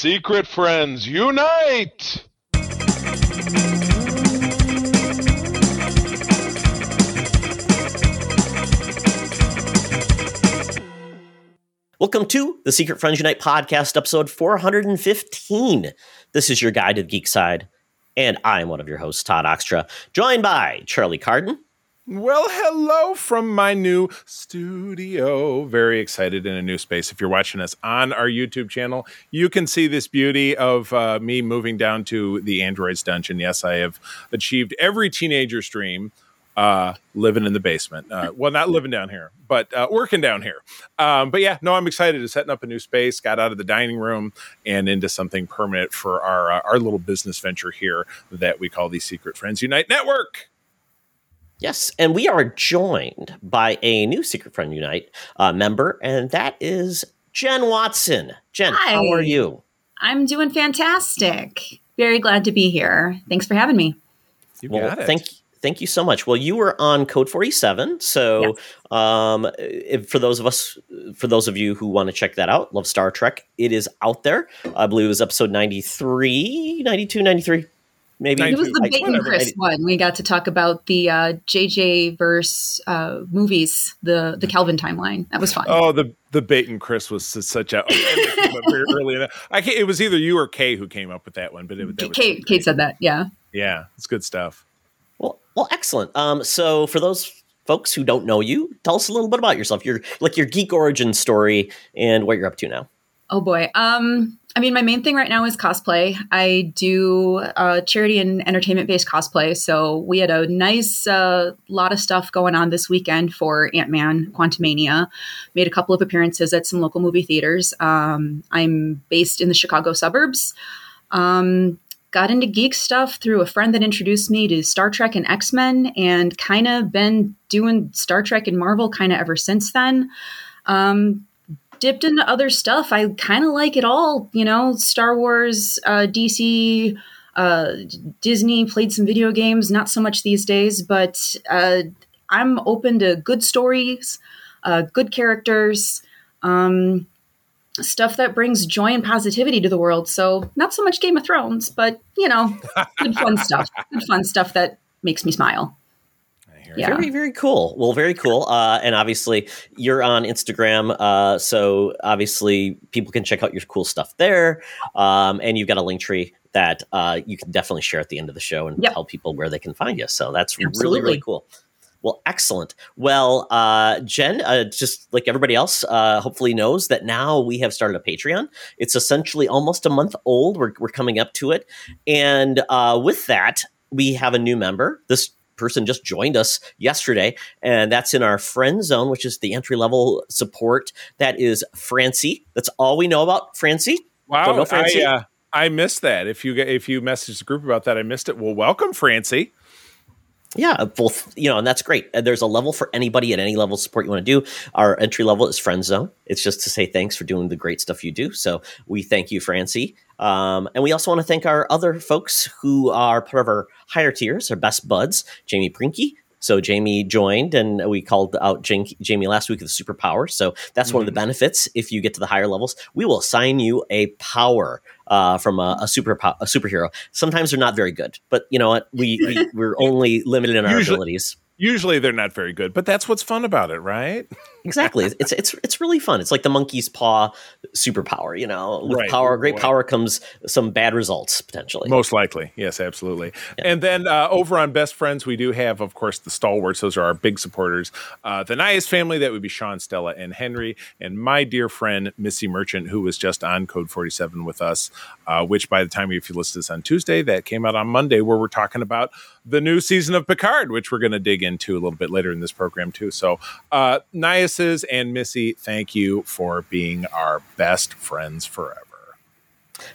Secret friends, unite! Welcome to the Secret Friends Unite podcast, episode 415. This is your guide to the geek side, and I'm one of your hosts, Todd Oxtra, joined by Charlie Carden. Well, hello from my new studio. Very excited in a new space. If you're watching us on our YouTube channel, you can see this beauty of uh, me moving down to the Androids dungeon. Yes, I have achieved every teenager stream uh, living in the basement. Uh, well, not living down here, but uh, working down here. Um, but yeah, no, I'm excited to setting up a new space. Got out of the dining room and into something permanent for our uh, our little business venture here that we call the Secret Friends Unite Network. Yes, and we are joined by a new Secret Friend Unite uh, member, and that is Jen Watson. Jen, Hi. how are you? I'm doing fantastic. Very glad to be here. Thanks for having me. You well, got it. thank thank you so much. Well, you were on Code Forty Seven, so um, if, for those of us, for those of you who want to check that out, love Star Trek. It is out there. I believe it was episode 93, 92, 93, maybe. It was the I- Bacon whatever. Chris one. We got to talk about the uh, JJ verse uh, movies, the the Kelvin timeline. That was fun. Oh, the the bait and Chris was such a it very early. enough. I can't, it was either you or Kay who came up with that one, but it, that was Kate, Kate said that. Yeah. yeah, it's good stuff. Well, well, excellent. Um, so for those folks who don't know you, tell us a little bit about yourself. Your like your geek origin story and what you're up to now. Oh boy. Um, I mean, my main thing right now is cosplay. I do uh, charity and entertainment based cosplay. So we had a nice uh, lot of stuff going on this weekend for Ant Man Quantumania. Made a couple of appearances at some local movie theaters. Um, I'm based in the Chicago suburbs. Um, got into geek stuff through a friend that introduced me to Star Trek and X Men, and kind of been doing Star Trek and Marvel kind of ever since then. Um, dipped into other stuff. I kind of like it all, you know, Star Wars, uh, DC, uh, Disney, played some video games, not so much these days, but uh, I'm open to good stories, uh, good characters, um, stuff that brings joy and positivity to the world. So, not so much Game of Thrones, but, you know, good fun stuff. Good fun stuff that makes me smile. Hear Yeah. Very, very cool. Well, very cool. Uh, and obviously, you're on Instagram, uh, so obviously people can check out your cool stuff there. Um, and you've got a link tree that uh, you can definitely share at the end of the show and Yep. tell people where they can find you. So that's really, Absolutely. really cool. Well, excellent. Well, uh, Jen, uh, just like everybody else, uh, hopefully knows that now we have started a Patreon. It's essentially almost a month old. We're, we're coming up to it. And uh, with that, we have a new member. This person just joined us yesterday, and that's in our friend zone, which is the entry level support. That is Francie. That's all we know about Francie. Wow, Francie? I uh, I missed that. If you get- if you messaged the group about that, I missed it. Well, welcome, Francie. Yeah, both, you know, and that's great. There's a level for anybody at any level support you want to do. Our entry level is Friend Zone. It's just to say thanks for doing the great stuff you do. So we thank you, Francie. Um, and we also want to thank our other folks who are part of our higher tiers, our best buds, Jamie Prinky. So Jamie joined, and we called out Jamie last week with superpower. So that's one of the benefits. If you get to the higher levels, we will assign you a power uh, from a, a super a superhero. Sometimes they're not very good, but you know what? We, we we're only limited in our Usually- abilities. Usually they're not very good, but that's what's fun about it, right? Exactly. It's it's it's really fun. It's like the monkey's paw superpower. You know, with Right. power, great power comes some bad results potentially. Most likely, yes, absolutely. And then uh, over on Best Friends, we do have, of course, the stalwarts. Those are our big supporters. Uh, the Nias family, that would be Sean, Stella, and Henry, and my dear friend Missy Merchant, who was just on Code Forty Seven with us. Uh, which, by the time if you listen to this on Tuesday, that came out on Monday, where we're talking about the new season of Picard, which we're going to dig into a little bit later in this program too. So, uh, Nias's and Missy, thank you for being our best friends forever.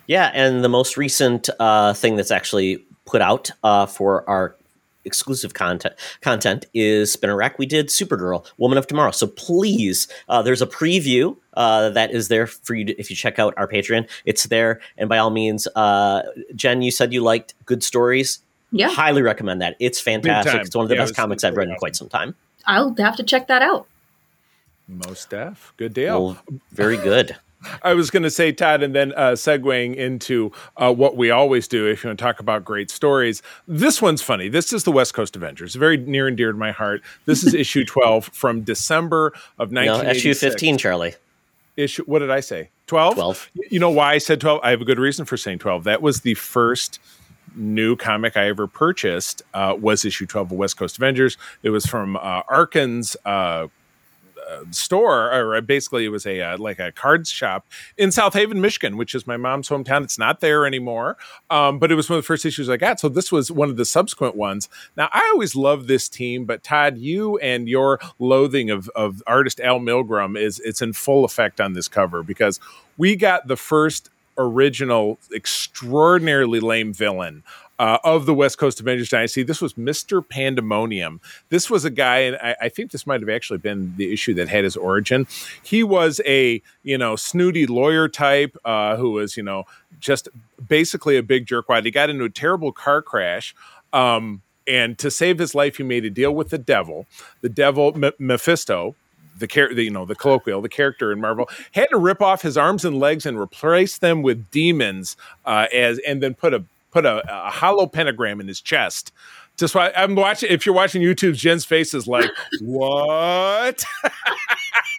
Yeah, and the most recent uh, thing that's actually put out uh, for our exclusive content content is Spinner Rack. We did Supergirl, Woman of Tomorrow. So please, uh, there's a preview uh, that is there for you to, if you check out our Patreon. It's there, and by all means, uh, Jen, you said you liked good stories. Yeah, Highly recommend that. It's fantastic. It's one of the Yeah, best comics I've read in quite some time. I'll have to check that out. Most deaf. Good deal. Well, very good. I was going to say, Todd, and then uh, segueing into uh, what we always do if you want to talk about great stories. This one's funny. This is the West Coast Avengers, very near and dear to my heart. This is issue 12 from December of No, issue 15, Charlie. Issue, what did I say? 12? 12. You know why I said 12? I have a good reason for saying 12. That was the first new comic I ever purchased uh, was issue 12 of West Coast Avengers. It was from uh, Arkin's uh, uh, store, or basically it was a uh, like a cards shop in South Haven, Michigan, which is my mom's hometown. It's not there anymore, um, but it was one of the first issues I got. So this was one of the subsequent ones. Now I always love this team, but Todd, you and your loathing of of artist Al Milgrom is it's in full effect on this cover because we got the first original extraordinarily lame villain uh, of the West Coast Avengers Dynasty. This was Mr. Pandemonium. This was a guy, and I, I, think this might have actually been the issue that had his origin. He was a, you know, snooty lawyer type uh, who was, you know, just basically a big jerkwad. He got into a terrible car crash. Um, and to save his life, he made a deal with the devil. The devil, M- Mephisto, the you know, the colloquial, the character in Marvel, had to rip off his arms and legs and replace them with demons, uh, as and then put a put a, a hollow pentagram in his chest. Just why I'm watching. If you're watching YouTube, Jen's face is like, "What?"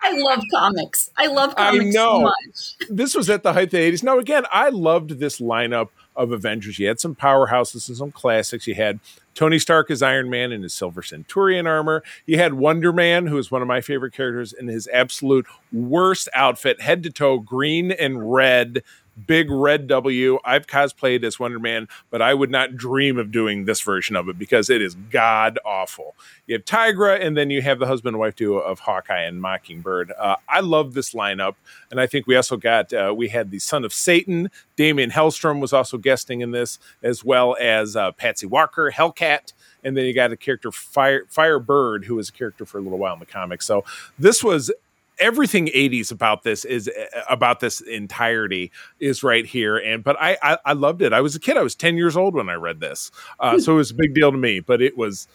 I love comics. I love I comics know. so much. this was at the height of the 80s. Now, again, I loved this lineup of Avengers. You had some powerhouses and some classics. You had Tony Stark as Iron Man in his Silver Centurion armor. You had Wonder Man, who is one of my favorite characters, in his absolute worst outfit, head to toe, green and red. Big red W. I've cosplayed as Wonder Man, but I would not dream of doing this version of it because it is god awful. You have Tigra, and then you have the husband and wife duo of Hawkeye and Mockingbird. Uh, I love this lineup, and I think we also got uh, we had the Son of Satan. Damian Hellstrom was also guesting in this, as well as uh, Patsy Walker, Hellcat, and then you got a character Fire Firebird, who was a character for a little while in the comics. So this was everything 80s about this is eh, eh, about this entirety is right here and but I, I i loved it. I was a kid i was 10 years old when i read this. Uh, hmm. so it was a big deal to me but it was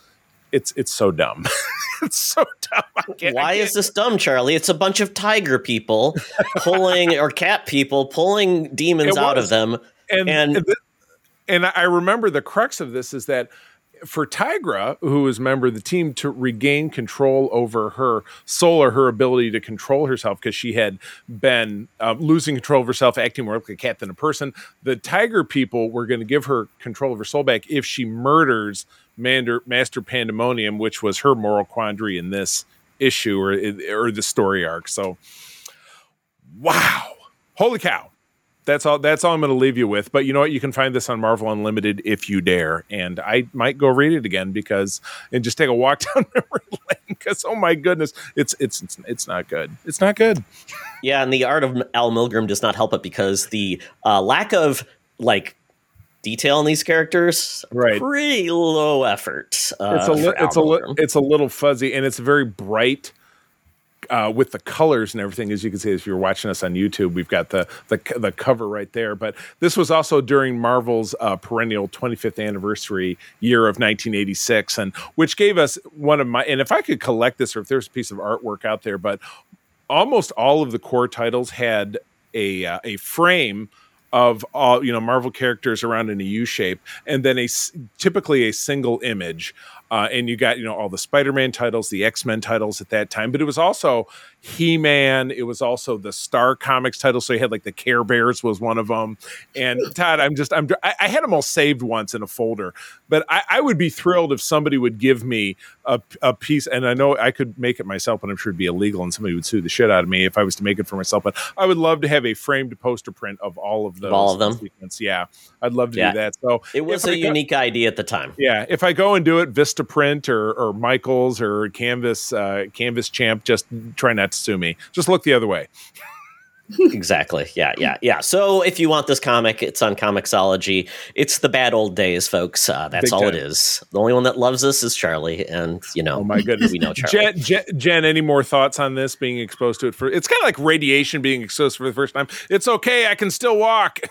it's it's so dumb. It's so dumb. I can't- I Why is this dumb, Charlie? It's a bunch of tiger people pulling or cat people pulling demons out of them. and and- and, and I remember the crux of this is that for Tigra, who is a member of the team, to regain control over her soul or her ability to control herself, because she had been um, losing control of herself, acting more like a cat than a person, the Tiger people were going to give her control of her soul back if she murders Mander, Master Pandemonium, which was her moral quandary in this issue or or the story arc. So, wow, holy cow! That's all that's all I'm going to leave you with. But you know what? You can find this on Marvel Unlimited if you dare, and I might go read it again because and just take a walk down memory lane because oh my goodness, it's it's it's it's not good. It's not good. Yeah, and the art of Al Milgrom does not help it because the uh, lack of like detail in these characters, Right. pretty low effort. Uh, It's a li- it's a li- it's a little fuzzy and it's very bright. Uh, with the colors and everything, as you can see, if you're watching us on YouTube, we've got the the, the cover right there. But this was also during Marvel's uh, perennial 25th anniversary year of 1986, and which gave us one of my. And if I could collect this, or if there's a piece of artwork out there, but almost all of the core titles had a uh, a frame of all you know Marvel characters around in a U shape, and then a typically a single image. Uh, and you got you know all the Spider-Man titles, the X-Men titles at that time, but it was also He-Man. It was also the Star Comics title. So you had like the Care Bears was one of them. And Todd, I'm just I'm I, I had them all saved once in a folder, but I, I would be thrilled if somebody would give me a, a piece. And I know I could make it myself, but I'm sure it'd be illegal, and somebody would sue the shit out of me if I was to make it for myself. But I would love to have a framed poster print of all of those. all of them? sequence. Yeah, I'd love to Yeah. do that. So It was a go- unique idea at the time. yeah, if I go and do it, Vista Print or or Michaels or Canvas uh, Canvas Champ, just try not to sue me. Just look the other way. exactly. Yeah, yeah, yeah. So if you want this comic, it's on Comixology. It's the bad old days, folks. Uh, that's Big all it time. is. The only one that loves us is Charlie, and you know, Oh my goodness, we know Charlie. Jen, Jen, Jen, any more thoughts on this being exposed to it for? It's kind of like radiation being exposed for the first time. It's okay, I can still walk.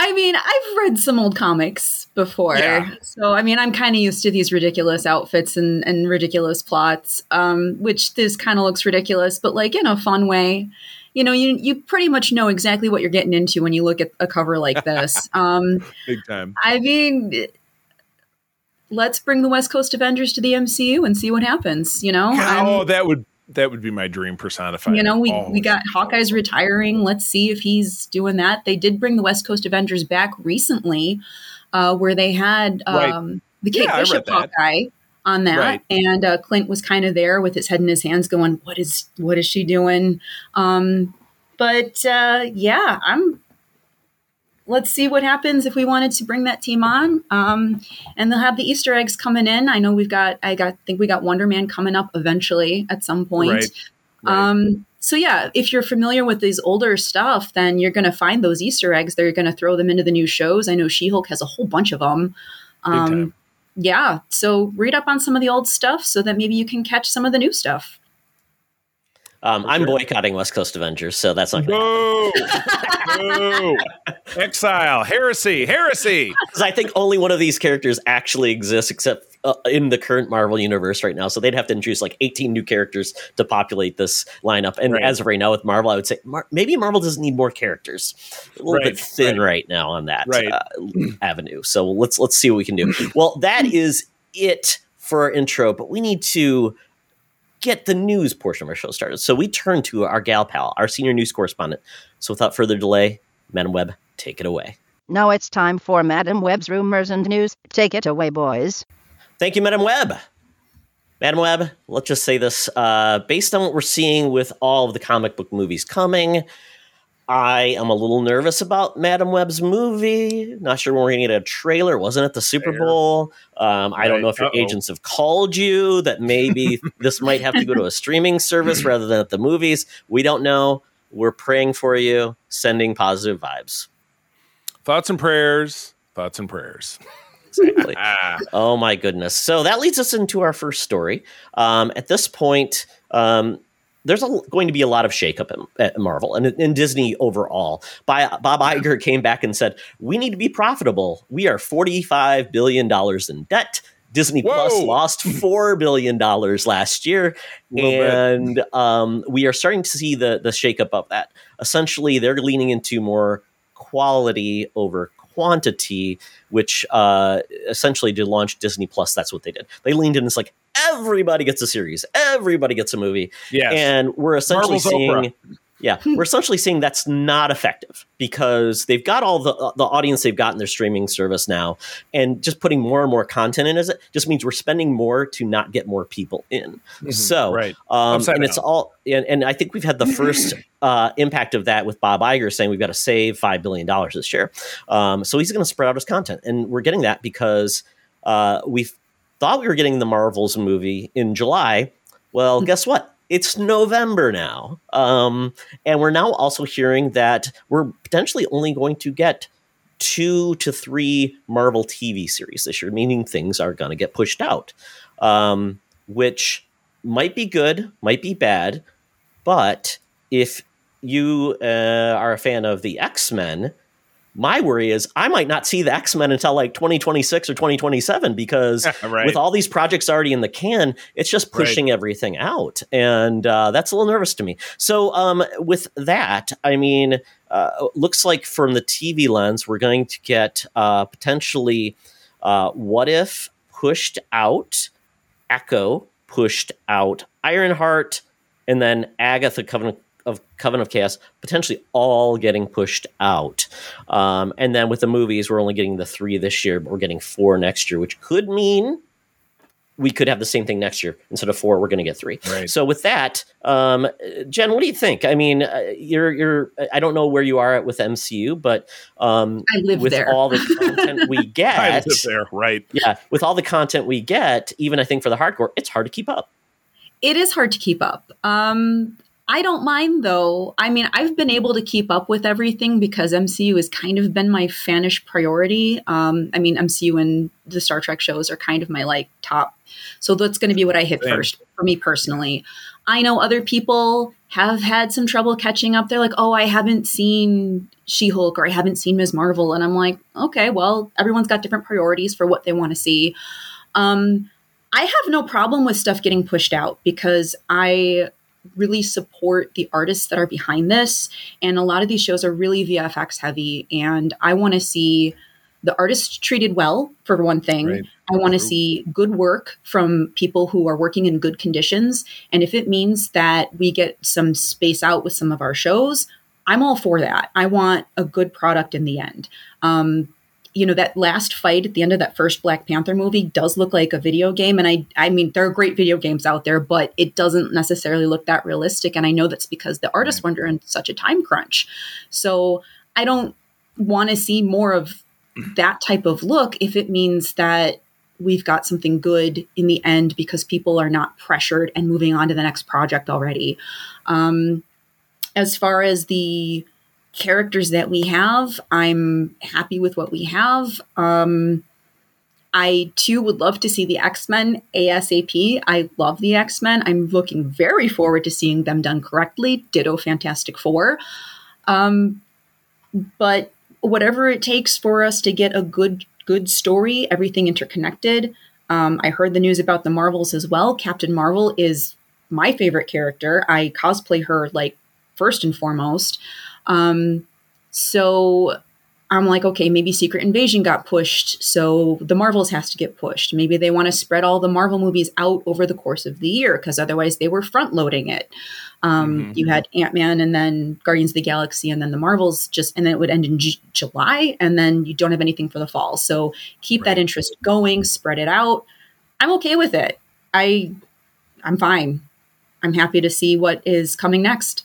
I mean, I've read some old comics before. Yeah. So, I mean, I'm kind of used to these ridiculous outfits and, and ridiculous plots, um, which this kind of looks ridiculous, but like in a fun way. you know, you you pretty much know exactly what you're getting into when you look at a cover like this. Um, Big time. I mean, let's bring the West Coast Avengers to the MCU and see what happens. You know, I'm- Oh, that would that would be my dream personified. you know, we, we got Hawkeye's retiring. Let's see if he's doing that. They did bring the West Coast Avengers back recently, uh, where they had Right. um, the Kate Yeah, Bishop. Hawkeye on that, Right. and uh, Clint was kind of there with his head in his hands, going, "What is what is she doing?" Um, but uh, yeah, I'm. Let's see what happens if we wanted to bring that team on. Um, and they'll have the Easter eggs coming in. I know we've got. I got. think we got Wonder Man coming up eventually at some point. Right. Right. Um, so yeah, if you're familiar with these older stuff, then you're going to find those Easter eggs. They're going to throw them into the new shows. I know She-Hulk has a whole bunch of them. Um, yeah, so read up on some of the old stuff so that maybe you can catch some of the new stuff. Um, I'm sure. boycotting West Coast Avengers, so that's not going to happen. Boo! Exile, heresy, heresy. Because I think only one of these characters actually exists, except uh, in the current Marvel universe right now. So they'd have to introduce like 18 new characters to populate this lineup. And Right. as of right now with Marvel, I would say Mar- maybe Marvel doesn't need more characters. A little Right, bit thin right. right. now on that uh, avenue. So let's let's see what we can do. Well, that is it for our intro, but we need to get the news portion of our show started. So we turn to our gal pal, our senior news correspondent. So without further delay, Madam Webb, take it away. Now it's time for Madam Webb's rumors and news. Take it away, boys. Thank you, Madam Webb. Madam Webb, let's just say this. Uh, based on what we're seeing with all of the comic book movies coming, I am a little nervous about Madam Web's movie. Not sure when we're going to get a trailer. Wasn't it the Super. Bowl? Um, I don't know if your Uh-oh. agents have called you that maybe this might have to go to a streaming service rather than at the movies. We don't know. We're praying for you, sending positive vibes. Thoughts and prayers. Thoughts and prayers. Exactly. Ah, Oh my goodness! So that leads us into our first story. Um, at this point, um, there's a, going to be a lot of shakeup at, at Marvel and in Disney overall. By, Bob Iger came back and said, "We need to be profitable. We are 45 billion dollars in debt." Disney Plus lost four billion dollars last year, and um, we are starting to see the the shakeup of that. Essentially, they're leaning into more quality over quantity, which uh, essentially to launch Disney Plus, that's what they did. They leaned in. It's like everybody gets a series, everybody gets a movie, yes. and we're essentially Marvel's seeing. Oprah. Yeah, we're essentially seeing that's not effective because they've got all the the audience they've got in their streaming service now, and just putting more and more content in is it just means we're spending more to not get more people in. So, Mm-hmm. right. um, and it's all, and, and I think we've had the first uh, impact of that with Bob Iger saying we've got to save five billion dollars this year. Um, so he's going to spread out his content, and we're getting that because uh, we thought we were getting the Marvels movie in July. Well, guess what? It's November now, um, and we're now also hearing that we're potentially only going to get two to three Marvel TV series this year, meaning things are going to get pushed out, um, which might be good, might be bad, but if you uh, are a fan of the X Men, my worry is I might not see the X Men until like 2026 or 2027 because Right. with all these projects already in the can, it's just Right. pushing everything out. And uh, that's a little nervous to me. So, um, with that, I mean, uh, looks like from the TV lens, we're going to get uh, potentially uh, What If pushed out, Echo pushed out, Ironheart, and then Agatha Covenant of Covenant of Chaos potentially all getting pushed out. Um, and then with the movies, we're only getting the three this year, but we're getting four next year, which could mean we could have the same thing next year. Instead of four, we're going to get three. Right. So with that, um, Jen, what do you think? I mean, uh, you're you're I don't know where you are at with MCU, but um, I live with there. all the content we I get, live there. Right. yeah, with all the content we get, even I think for the hardcore, it's hard to keep up. It is hard to keep up. Um, I don't mind though. I mean, I've been able to keep up with everything because MCU has kind of been my fanish priority. Um, I mean, MCU and the Star Trek shows are kind of my like top. So that's going to be what I hit Same. first for me personally. I know other people have had some trouble catching up. They're like, oh, I haven't seen She Hulk or I haven't seen Ms. Marvel. And I'm like, okay, well, everyone's got different priorities for what they want to see. Um, I have no problem with stuff getting pushed out because I really support the artists that are behind this. And a lot of these shows are really VFX heavy. And I want to see the artists treated well, for one thing. Right. I want to see good work from people who are working in good conditions. And if it means that we get some space out with some of our shows, I'm all for that. I want a good product in the end. Um, you know that last fight at the end of that first Black Panther movie does look like a video game, and I I mean there are great video games out there, but it doesn't necessarily look that realistic. And I know that's because the artists were in such a time crunch. So I don't want to see more of that type of look if it means that we've got something good in the end because people are not pressured and moving on to the next project already. Um, as far as the characters that we have, I'm happy with what we have. Um, I too would love to see the X Men ASAP. I love the X Men. I'm looking very forward to seeing them done correctly. Ditto Fantastic Four. Um, but whatever it takes for us to get a good good story, everything interconnected. Um, I heard the news about the Marvels as well. Captain Marvel is my favorite character. I cosplay her like first and foremost. Um, so I'm like, okay, maybe Secret Invasion got pushed, so the Marvels has to get pushed. Maybe they want to spread all the Marvel movies out over the course of the year because otherwise they were front loading it. Um, Mhm. You had Ant Man and then Guardians of the Galaxy and then the Marvels just, and then it would end in J- July and then you don't have anything for the fall. So keep that interest going, spread it out. I'm okay with it. I, I'm fine. I'm happy to see what is coming next.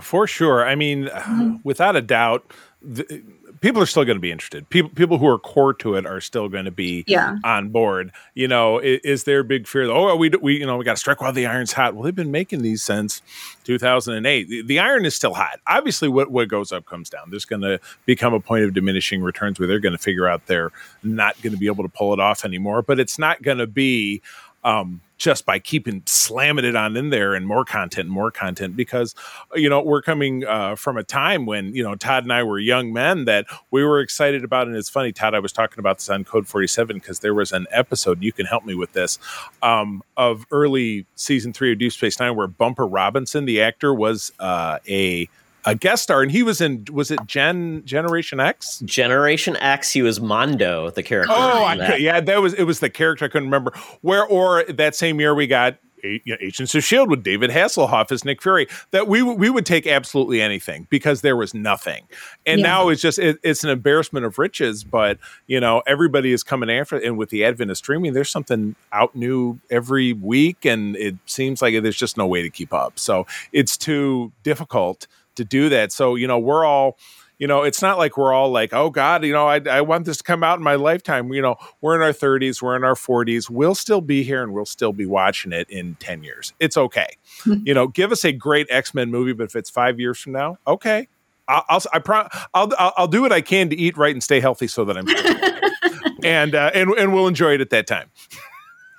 For sure. I mean, Mm-hmm. without a doubt, the, people are still going to be interested. People, people who are core to it are still going to be Yeah. on board. You know, is, is there a big fear? That, oh, we we you know we got to strike while the iron's hot. Well, they've been making these since 2008. The, the iron is still hot. Obviously, what what goes up comes down. There's going to become a point of diminishing returns where they're going to figure out they're not going to be able to pull it off anymore. But it's not going to be. Um, just by keeping slamming it on in there and more content and more content because you know we're coming uh, from a time when you know todd and i were young men that we were excited about and it's funny todd i was talking about this on code 47 because there was an episode you can help me with this um, of early season three of deep space nine where bumper robinson the actor was uh, a a guest star and he was in was it gen generation x Generation X, he was Mondo, the character. Oh, I that. could, yeah, that was it. Was the character I couldn't remember where? Or that same year we got A- you know, Agents of Shield with David Hasselhoff as Nick Fury. That we we would take absolutely anything because there was nothing, and Yeah. now it's just it, it's an embarrassment of riches. But you know everybody is coming after, and with the advent of streaming, there's something out new every week, and it seems like there's just no way to keep up. So it's too difficult to do that. So you know we're all you know, it's not like we're all like, oh God, you know, I, I want this to come out in my lifetime. You know, we're in our 30s, we're in our 40s. We'll still be here and we'll still be watching it in 10 years. It's okay. you know, give us a great X Men movie, but if it's five years from now, okay. I'll, I'll, I pro- I'll, I'll, I'll do what I can to eat right and stay healthy so that I'm, and, uh, and, and we'll enjoy it at that time.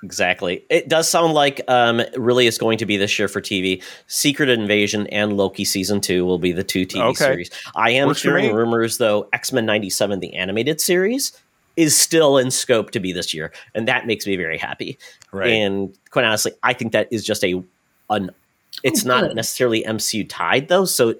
Exactly. It does sound like um, really is going to be this year for TV. Secret Invasion and Loki season two will be the two TV Okay. series. I am Works hearing rumors though X Men '97, the animated series, is still in scope to be this year, and that makes me very happy. Right. And quite honestly, I think that is just a an. It's Oh, not necessarily MCU tied though, so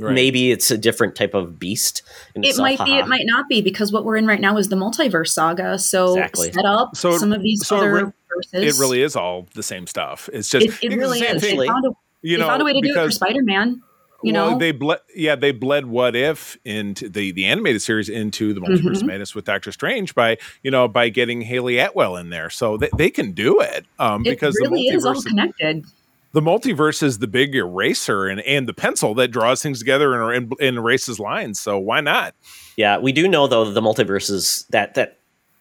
Right. maybe it's a different type of beast. in It might be, haha. it might not be, because what we're in right now is the multiverse saga. So Exactly. set up So- some of these so it other re- verses. it really is all the same stuff. It's just, It, it the really same is. thing, They found a, you they know, found a way to do it for Spider Man. You well, know, they bled. Yeah, they bled what if into the the animated series into the multiverse Mhm. madness with Doctor Strange by you know by getting Hayley Atwell in there, so they, they can do it. Um, it because really the is all multiverse, connected. the multiverse is the big eraser and and the pencil that draws things together and, and, and erases lines. So why not? Yeah, we do know though the multiverse is that that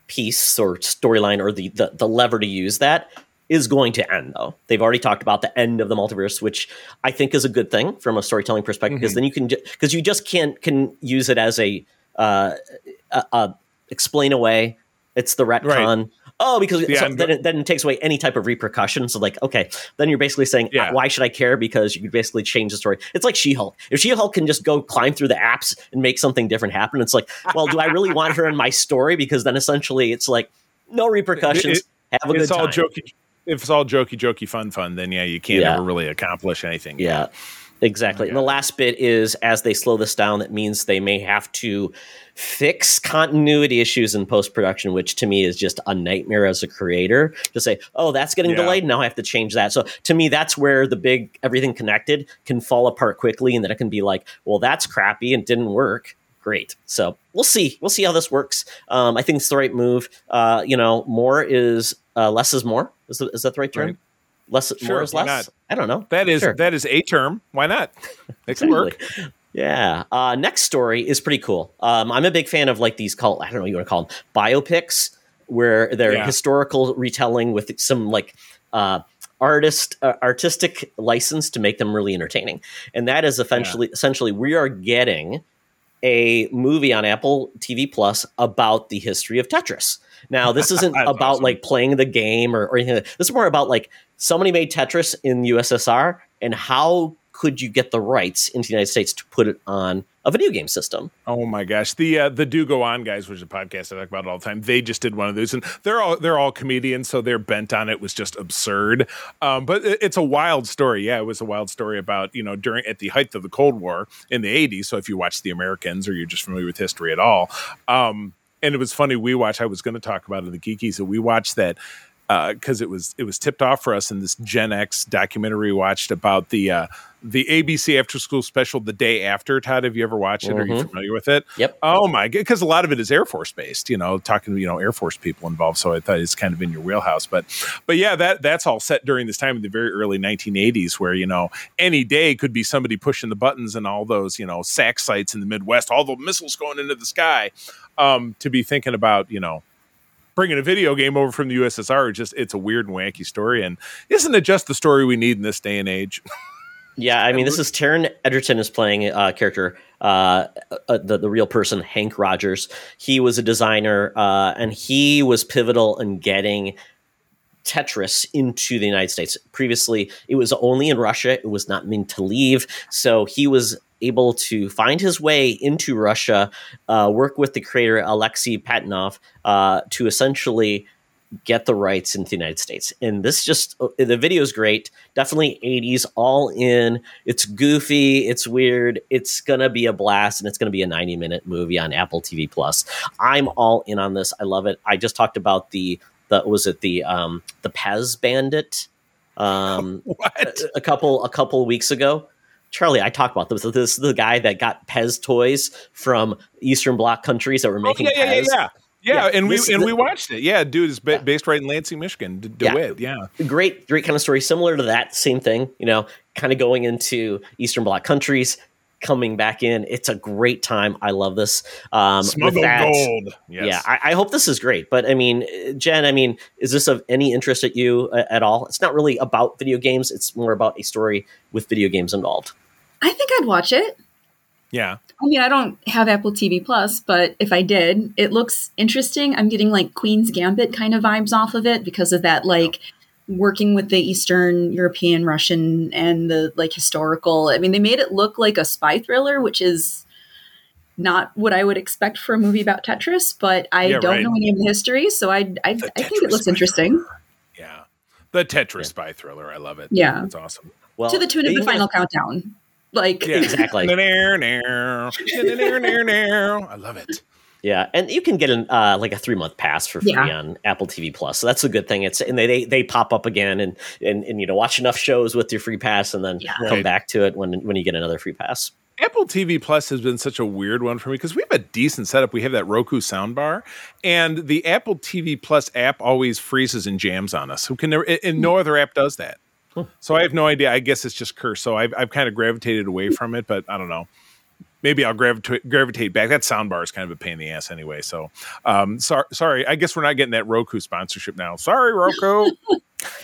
piece or storyline or the, the the lever to use that is going to end though. They've already talked about the end of the multiverse, which I think is a good thing from a storytelling perspective because then you can because you just can't can use it as a uh, a explain away. It's the retcon. Oh, because Yeah, so then, it, then it takes away any type of repercussion. So, like, okay, then you're basically saying, Yeah. why should I care? Because you could basically change the story. It's like She Hulk. If She Hulk can just go climb through the apps and make something different happen, it's like, well, do I really want her in my story? Because then essentially it's like no repercussions. It- have a it's good all time. jokey. if it's all jokey, jokey, fun, fun, then yeah, you can't Yeah. ever really accomplish anything. Yeah, exactly. And the last bit is as they slow this down, that means they may have to fix continuity issues in post production, which to me is just a nightmare as a creator to say, oh, that's getting Yeah. delayed. Now I have to change that. So to me, that's where the big everything connected can fall apart quickly. And then it can be like, well, that's crappy and didn't work. Great. So we'll see. We'll see how this works. Um, I think it's the right move. Uh, you know, more is uh, less is more. Is, that- is that the right term? Right. Less Sure, more is less. not? I don't know. That is Sure. that is a term. Why not? It can work. Yeah. Uh, next story is pretty cool. Um, I'm a big fan of like these called I don't know what you want to call them biopics, where they're Yeah. historical retelling with some like uh, artist uh, artistic license to make them really entertaining. And that is essentially essentially we are getting a movie on Apple TV Plus about the history of Tetris. Now, this isn't about awesome. like playing the game or, or anything. Like that. This is more about like somebody made Tetris in USSR and how could you get the rights into the United States to put it on a video game system? Oh my gosh, the uh, the Do Go On guys, which is a podcast I talk about all the time. They just did one of those, and they're all they're all comedians, so their bent on it was just absurd. Um, but it- it's a wild story. Yeah, it was a wild story about you know during at the height of the Cold War in the '80s. So if you watch The Americans or you're just familiar with history at all, um, and it was funny. We watched. I was going to talk about it in the geekies. So we watched that because it was it was tipped off for us in this Gen X documentary we watched about the uh, the ABC After School Special the day after. Todd, have you ever watched it? Are you Mhm. familiar with it? Yep. Oh my god, because a lot of it is Air Force based, you know, talking to you know Air Force people involved. So I thought it's kind of in your wheelhouse. But but yeah, that that's all set during this time in the very early 1980s, where you know any day could be somebody pushing the buttons and all those you know SAC sites in the Midwest, all the missiles going into the sky. Um, to be thinking about you know bringing a video game over from the USSR, just it's a weird and wacky story. And isn't it just the story we need in this day and age? Yeah, I mean, this is Taron Egerton is playing a uh, character, uh, uh, the the real person, Hank Rogers. He was a designer, uh, and he was pivotal in getting Tetris into the United States. Previously, it was only in Russia; it was not meant to leave. So he was able to find his way into Russia, uh, work with the creator Alexei Pajitnov uh, to essentially get the rights into the United States. And this just the video is great. Definitely 80s all in. It's goofy, it's weird. It's going to be a blast and it's going to be a 90 minute movie on Apple TV Plus. I'm all in on this. I love it. I just talked about the the was it the um the Pez Bandit um what? a couple a couple weeks ago. Charlie, I talked about this. This is the guy that got Pez toys from Eastern Bloc countries that were Oh, making yeah, yeah, yeah, Pez. yeah. Yeah, Yeah, and we and the- we watched it. Yeah, dude is ba- Yeah. based right in Lansing, Michigan. D- Yeah. Yeah. great great kind of story similar to that same thing you know kind of going into eastern bloc countries coming back in it's a great time i love this um with Smuggled that- gold. Yes. yeah I, I hope this is great but i mean jen i mean is this of any interest at you uh, at all it's not really about video games it's more about a story with video games involved I think I'd watch it. yeah. I mean, I don't have Apple TV Plus, but if I did, it looks interesting. I'm getting like Queen's Gambit kind of vibes off of it because of that, like working with the Eastern European, Russian, and the like historical. I mean, they made it look like a spy thriller, which is not what I would expect for a movie about Tetris. But I Yeah, don't right. know any of the history, so I I, I think it looks spy interesting. Yeah. The Tetris Yeah. spy thriller. I love it. Yeah. it's awesome. well to the tune of the final just- countdown. Like Yeah. exactly I love it. Yeah, and you can get an uh, like a three month pass for free Yeah. on Apple TV Plus. So that's a good thing. It's and they they, they pop up again and, and and you know watch enough shows with your free pass and then Yeah. come Right. back to it when when you get another free pass. Apple TV Plus has been such a weird one for me because we have a decent setup. We have that Roku soundbar, and the Apple TV Plus app always freezes and jams on us. Who can never, and no other app does that. So I have no idea. I guess it's just cursed. So I've, I've kind of gravitated away from it, but I don't know. Maybe I'll gravitate gravitate back. That soundbar is kind of a pain in the ass anyway. So, um, sorry, sorry. I guess we're not getting that Roku sponsorship now. Sorry, Roku.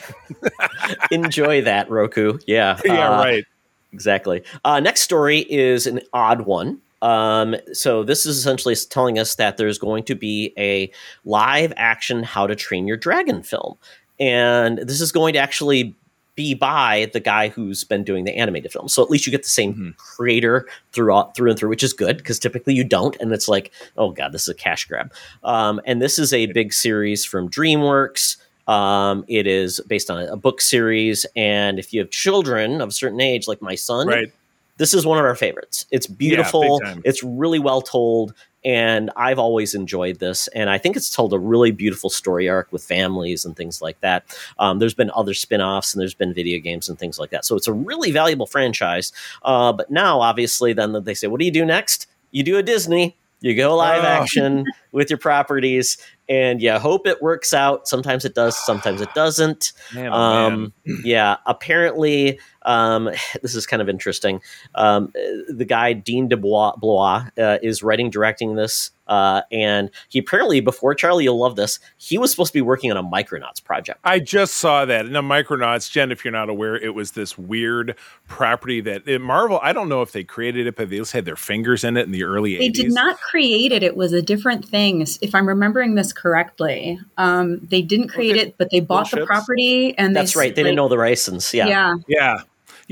Enjoy that Roku. Yeah, yeah, uh, right. Exactly. Uh, next story is an odd one. Um, so this is essentially telling us that there's going to be a live action How to Train Your Dragon film, and this is going to actually be by the guy who's been doing the animated film. So at least you get the same Mhm. creator throughout through and through, which is good because typically you don't, and it's like, oh god, this is a cash grab. Um, and this is a big series from DreamWorks. Um, it is based on a book series, and if you have children of a certain age, like my son, Right. This is one of our favorites. It's beautiful. time. it's really well told, and I've always enjoyed this. And I think it's told a really beautiful story arc with families and things like that. Um, there's been other spin-offs and there's been video games and things like that. So it's a really valuable franchise. Uh, but now, obviously, then they say, what do you do next? You do a Disney. You go live Oh. action with your properties, and you hope it works out. Sometimes it does, sometimes it doesn't. Man, oh, man. Um, yeah, apparently, um, this is kind of interesting. Um, uh, the guy Dean DeBlois Blois, uh, is writing, directing this, uh, and he apparently before Charlie, you'll love this. He was supposed to be working on a Micronauts project. I just saw that. Now, Micronauts, Jen, if you're not aware, it was this weird property that it, Marvel, I don't know if they created it, but they just had their fingers in it in the early They 80s. did not create it. It was a different thing. If I'm remembering this correctly, um, they didn't create Okay. it, but they bought the property. And That's they, right. They didn't know the license. Yeah. Yeah. Yeah.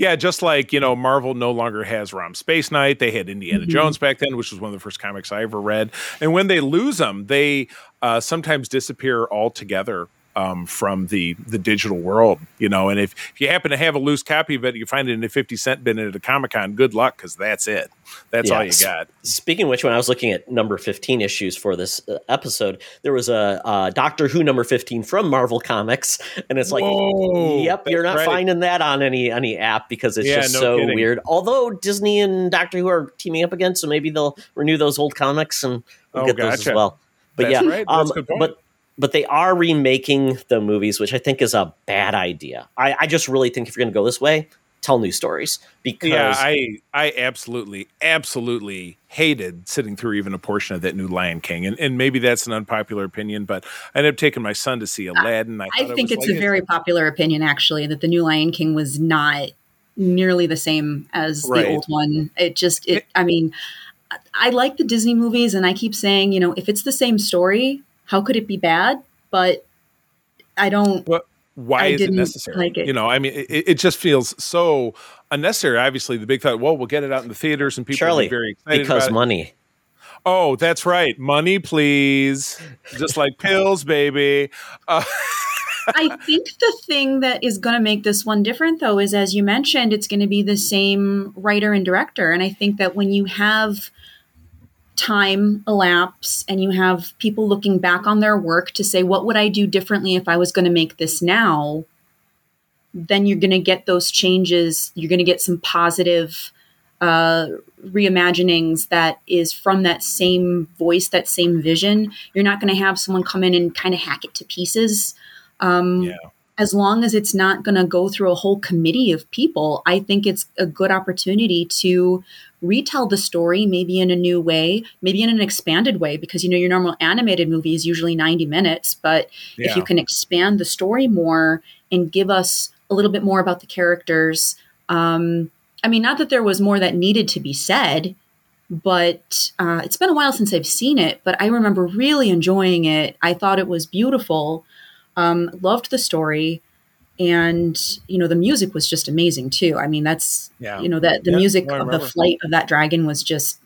Yeah, just like, you know, Marvel no longer has Rom Space Knight. They had Indiana Mhm. Jones back then, which was one of the first comics I ever read. And when they lose them, they uh, sometimes disappear altogether um, from the the digital world, you know. And if, if you happen to have a loose copy of it, you find it in a 50 cent bin at a Comic Con, good luck, because that's it. That's all you got. Speaking of which, when I was looking at number 15 issues for this uh, episode, there was a uh, Doctor Who number 15 from Marvel Comics. And it's like, Whoa, yep, you're not right. finding that on any any app because it's Yeah, just no so kidding. weird. Although Disney and Doctor Who are teaming up again, so maybe they'll renew those old comics and we'll Oh, get those as well. But That's yeah, right. That's um, good point. but but they are remaking the movies, which I think is a bad idea. I, I just really think if you're going to go this way, tell new stories because Yeah, I I absolutely absolutely hated sitting through even a portion of that new Lion King, and and maybe that's an unpopular opinion, but I ended up taking my son to see Aladdin. I, I thought it think was it's like a very popular opinion, actually, that the new Lion King was not nearly the same as Right. the old one. It just, it. I mean, I- I like the Disney movies, and I keep saying, you know, if it's the same story, how could it be bad? But I don't. why I is it didn't necessary? like it. You know, I mean, it, it just feels so unnecessary. Obviously, the big thought, well, we'll get it out in the theaters, and people will Charlie, be very excited because about it. money. Oh, that's right, money, please, just like pills, baby. Uh, I think the thing that is going to make this one different, though, is as you mentioned, it's going to be the same writer and director. And I think that when you have time elapse and you have people looking back on their work to say, what would I do differently if I was going to make this now? Then you're going to get those changes. You're going to get some positive uh, reimaginings that is from that same voice, that same vision. You're not going to have someone come in and kind of hack it to pieces. Um, Yeah. As long as it's not going to go through a whole committee of people, I think it's a good opportunity to retell the story, maybe in a new way, maybe in an expanded way, because you know your normal animated movie is usually 90 minutes, but if you can expand the story more and give us a little bit more about the characters, um, I mean, not that there was more that needed to be said, but uh, it's been a while since I've seen it, but I remember really enjoying it. I thought it was beautiful. Um, loved the story, and you know the music was just amazing too. I mean, that's Yeah. you know that the Yeah, music of the flight of that dragon was just.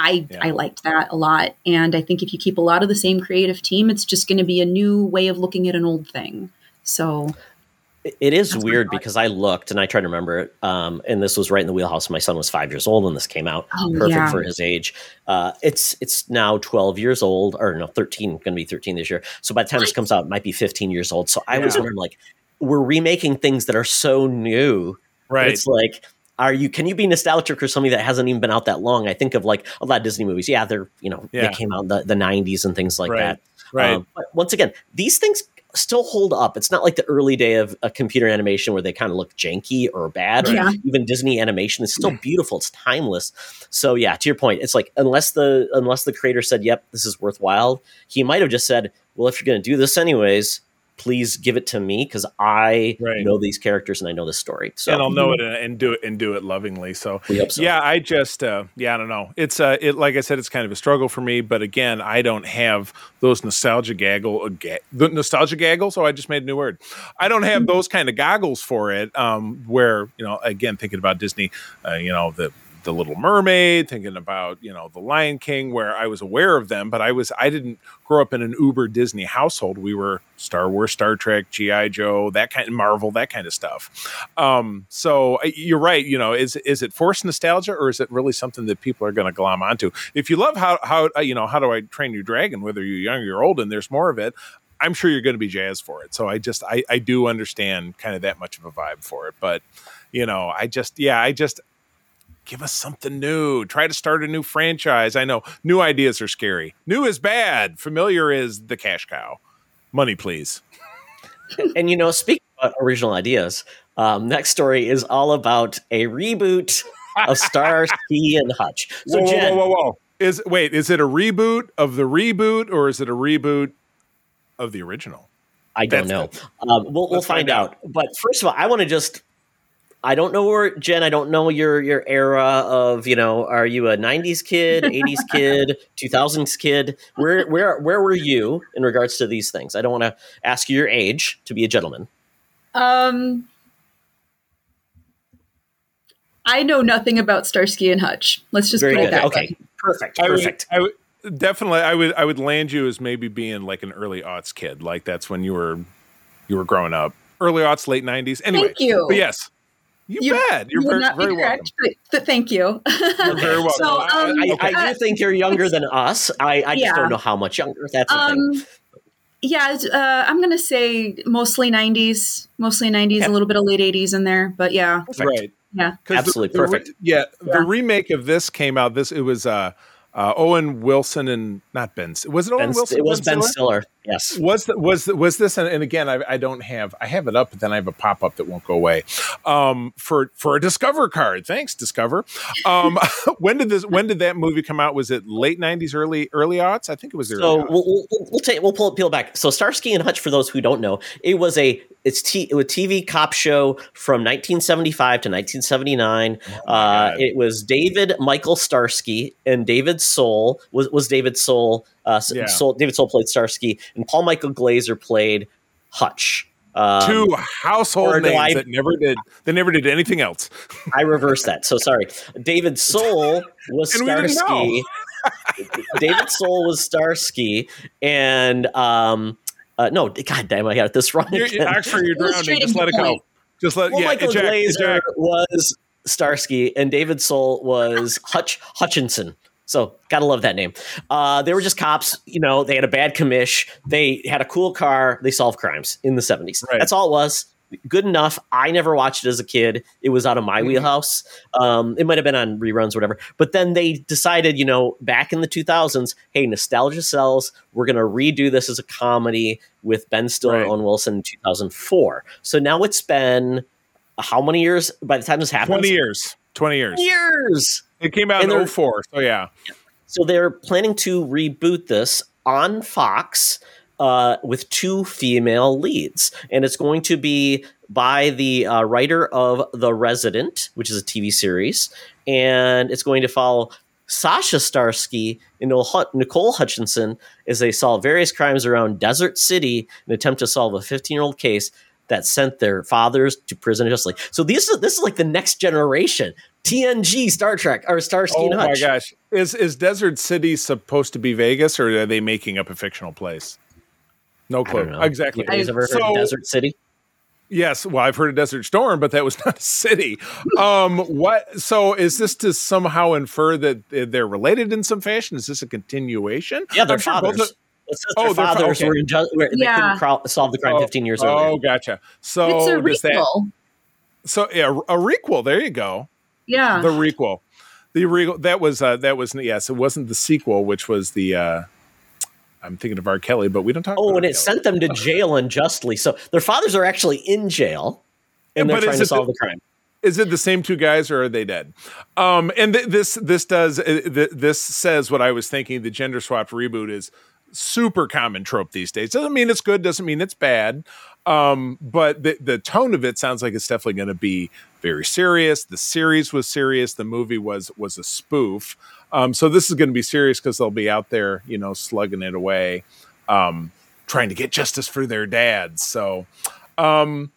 I, Yeah. I liked that a lot. And I think if you keep a lot of the same creative team, it's just going to be a new way of looking at an old thing. So It- is That's weird because I looked and I tried to remember it. Um, and this was right in the wheelhouse. My son was five years old when this came out. Oh, Perfect yeah. for his age. Uh, it's it's now twelve years old, or no, thirteen. Going to be thirteen this year. So by the time this comes out, it might be fifteen years old. So I was wondering, like, we're remaking things that are so new. right. It's like. Are you? Can you be nostalgic for something that hasn't even been out that long? I think of like a lot of Disney movies. Yeah, they're you know Yeah. they came out in the, the '90s and things like Right. that. right. Um, but once again, these things still hold up. It's not like the early day of a computer animation where they kind of look janky or bad. or Yeah. Even Disney animation is still beautiful. It's timeless. So yeah, to your point, it's like unless the unless the creator said, "Yep, this is worthwhile," he might have just said, "Well, if you're going to do this anyways." Please give it to me because I Right. know these characters and I know this story. So and I'll know it and, do it and do it lovingly. So so. Yeah, I just uh yeah, I don't know. It's uh it like I said, it's kind of a struggle for me, but again, I don't have those nostalgia gaggle uh, the nostalgia gaggle, so I just made a new word. I don't have those kind of goggles for it. Um where, you know, again thinking about Disney, uh, you know, the the Little Mermaid, thinking about you know the Lion King, where I was aware of them, but I was I didn't grow up in an uber Disney household. We were Star Wars, Star Trek, GI Joe, that kind of Marvel, that kind of stuff. Um, so you're right. You know, is is it forced nostalgia or is it really something that people are going to glom onto? If you love how how uh, you know how do I train your dragon, whether you're young or you're old, and there's more of it. I'm sure you're going to be jazzed for it. So I just I, I do understand kind of that much of a vibe for it. But you know, I just yeah, I just give us something new. Try to start a new franchise. I know new ideas are scary. New is bad. Familiar is the cash cow. Money, please. and you know, speaking about original ideas, um, next story is all about a reboot of Starsky and Hutch. So, whoa, Jen, whoa, whoa, whoa, Is wait, is it a reboot of the reboot, or is it a reboot of the original? I don't That's know. Um, we'll, we'll find, find out. out. But first of all, I want to just. I don't know where Jen. I don't know your your era of you know. Are you a '90s kid, '80s kid, 2000s kid? Where where where were you in regards to these things? I don't want to ask you your age to be a gentleman. Um, I know nothing about Starsky and Hutch. Let's just Very put good. it that okay. way. Perfect. Perfect. I would, I would, definitely i would i would land you as maybe being like an early aughts kid like that's when you were you were growing up early aughts late 90s anyway thank you but yes you, you bet you're very, very correct, welcome but, thank you you're very welcome so, um, I, okay. I, do think you're younger than us i, I just yeah. don't know how much younger that's the um, thing yeah uh, i'm gonna say mostly 90s mostly 90s yeah. a little bit of late 80s in there but yeah Perfect. right yeah absolutely the, perfect the, yeah, yeah the remake of this came out this it was uh uh, Owen Wilson and not Ben. Was it Owen ben, Wilson? It was Ben, ben Stiller? Stiller. Yes. Was the, was the, was this? And, again, I, I, don't have. I have it up, but then I have a pop up that won't go away. Um, for for a Discover card. Thanks, Discover. Um, when did this? When did that movie come out? Was it late nineties, early early aughts? I think it was. Early so we'll, we'll, we'll take we'll pull it peel back. So Starsky and Hutch, for those who don't know, it was a it's t- it a TV cop show from 1975 to 1979. Oh uh, it was David Michael Starsky and David Soul was was David Soul. Uh, yeah. Soul, David Soul played Starsky, and Paul Michael Glaser played Hutch. Um, Two household names I, that never did. They never did anything else. I reversed that. So sorry. David Soul was Starsky. David Soul was Starsky, and um, uh, no, god damn, I got this wrong. You're, actually, you're drowning. Just let it go. Just let. Well, yeah, Michael eject, Glaser eject. was Starsky, and David Soul was Hutch Hutchinson. So gotta love that name. Uh, they were just cops. You know, they had a bad commish. They had a cool car. They solved crimes in the seventies. Right. That's all it was good enough. I never watched it as a kid. It was out of my mm-hmm. wheelhouse. Um, it might have been on reruns, or whatever. But then they decided, you know, back in the 2000s, hey, nostalgia sells. We're going to redo this as a comedy with Ben Stiller right. and Owen Wilson in 2004. So now it's been how many years by the time this happened? 20 years. 20 years. Years. It came out and in 04. So yeah. So they're planning to reboot this on Fox uh, with two female leads, and it's going to be by the uh, writer of The Resident, which is a TV series, and it's going to follow Sasha Starsky and Nicole Hutchinson as they solve various crimes around Desert City in an attempt to solve a 15 year old case that sent their fathers to prison justly. So this is this is like the next generation. TNG Star Trek or Starsky oh and Hutch. Oh my gosh. Is is Desert City supposed to be Vegas or are they making up a fictional place? No clue. Exactly. You guys ever heard so, of Desert City? Yes, well, I've heard of Desert Storm, but that was not a city. Um, what? So, is this to somehow infer that they're related in some fashion? Is this a continuation? Yeah, they're fathers. Of, oh, their fathers okay. were, in ju- were yeah. they couldn't crawl, solve the crime oh, 15 years oh, earlier. Oh, gotcha. So it's a requel. That, so yeah, a requel. There you go. Yeah, the requel. The requel that was uh, that was yes, it wasn't the sequel, which was the. Uh, I'm thinking of R. Kelly, but we don't talk. Oh, and it sent them to jail unjustly. So their fathers are actually in jail, and they're trying to solve the, the, crime. Is it the same two guys, or are they dead? Um, and th- this this does uh, th- this says what I was thinking. The gender swapped reboot is super common trope these days. Doesn't mean it's good. Doesn't mean it's bad. Um, but the the tone of it sounds like it's definitely going to be very serious. The series was serious. The movie was was a spoof. Um, so this is going to be serious because they'll be out there, you know, slugging it away, um, trying to get justice for their dads. So, um,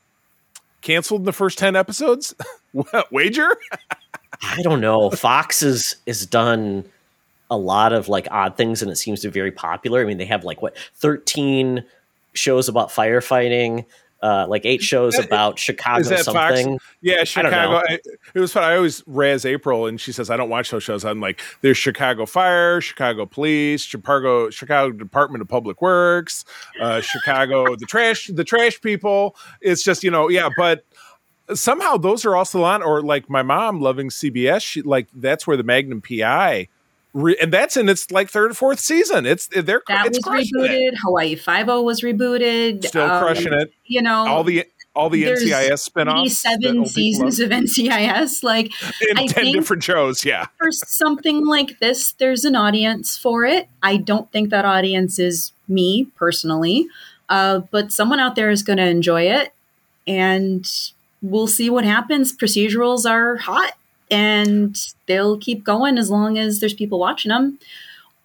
canceled in the first ten episodes. Wager? I don't know. Fox is is done a lot of like odd things, and it seems to be very popular. I mean, they have like what thirteen shows about firefighting. Uh, like eight shows about Chicago that Fox? something. Yeah, Chicago. I it was fun. I always razz April, and she says I don't watch those shows. I'm like, there's Chicago Fire, Chicago Police, Chicago Chicago Department of Public Works, uh, Chicago the trash the trash people. It's just you know yeah, but somehow those are also on. Or like my mom loving CBS, she like that's where the Magnum PI. Re- and that's in its like third or fourth season. It's they're That it's was rebooted. it. Hawaii Five O was rebooted. Still Um, crushing it. You know, All the all the NCIS spinoffs. Seven seasons of NCIS. Like in I ten think- different shows. Yeah. for something like this, there's an audience for it. I don't think that audience is me personally, uh, but someone out there is going to enjoy it, and we'll see what happens. Procedurals are hot, and they'll keep going as long as there's people watching them,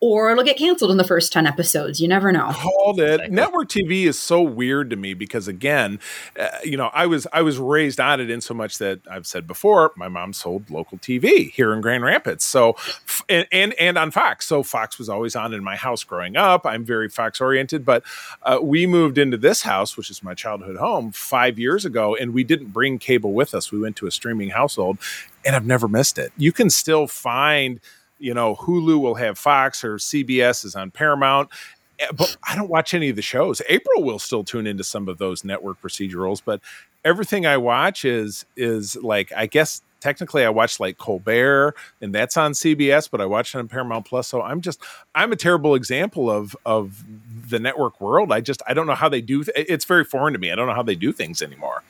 or it'll get canceled in the first ten episodes. You never know. called it Exactly. network tv is so weird to me because again uh, you know i was i was raised on it in so much that i've said before my mom sold local tv here in grand rapids so and and, and on fox so fox was always on in my house growing up i'm very fox oriented but uh, we moved into this house which is my childhood home five years ago and we didn't bring cable with us we went to a streaming household and i've never missed it you can still find you know hulu will have fox or cbs is on paramount Eh, but I don't watch any of the shows. April will still tune into some of those network procedurals, but everything I watch is is like I guess technically I watch like Colbert and that's on CBS, but I watch it on Paramount Plus. So I'm just I'm a terrible example of of the network world. I just I don't know how they do. Th- it's very foreign to me. I don't know how they do things anymore.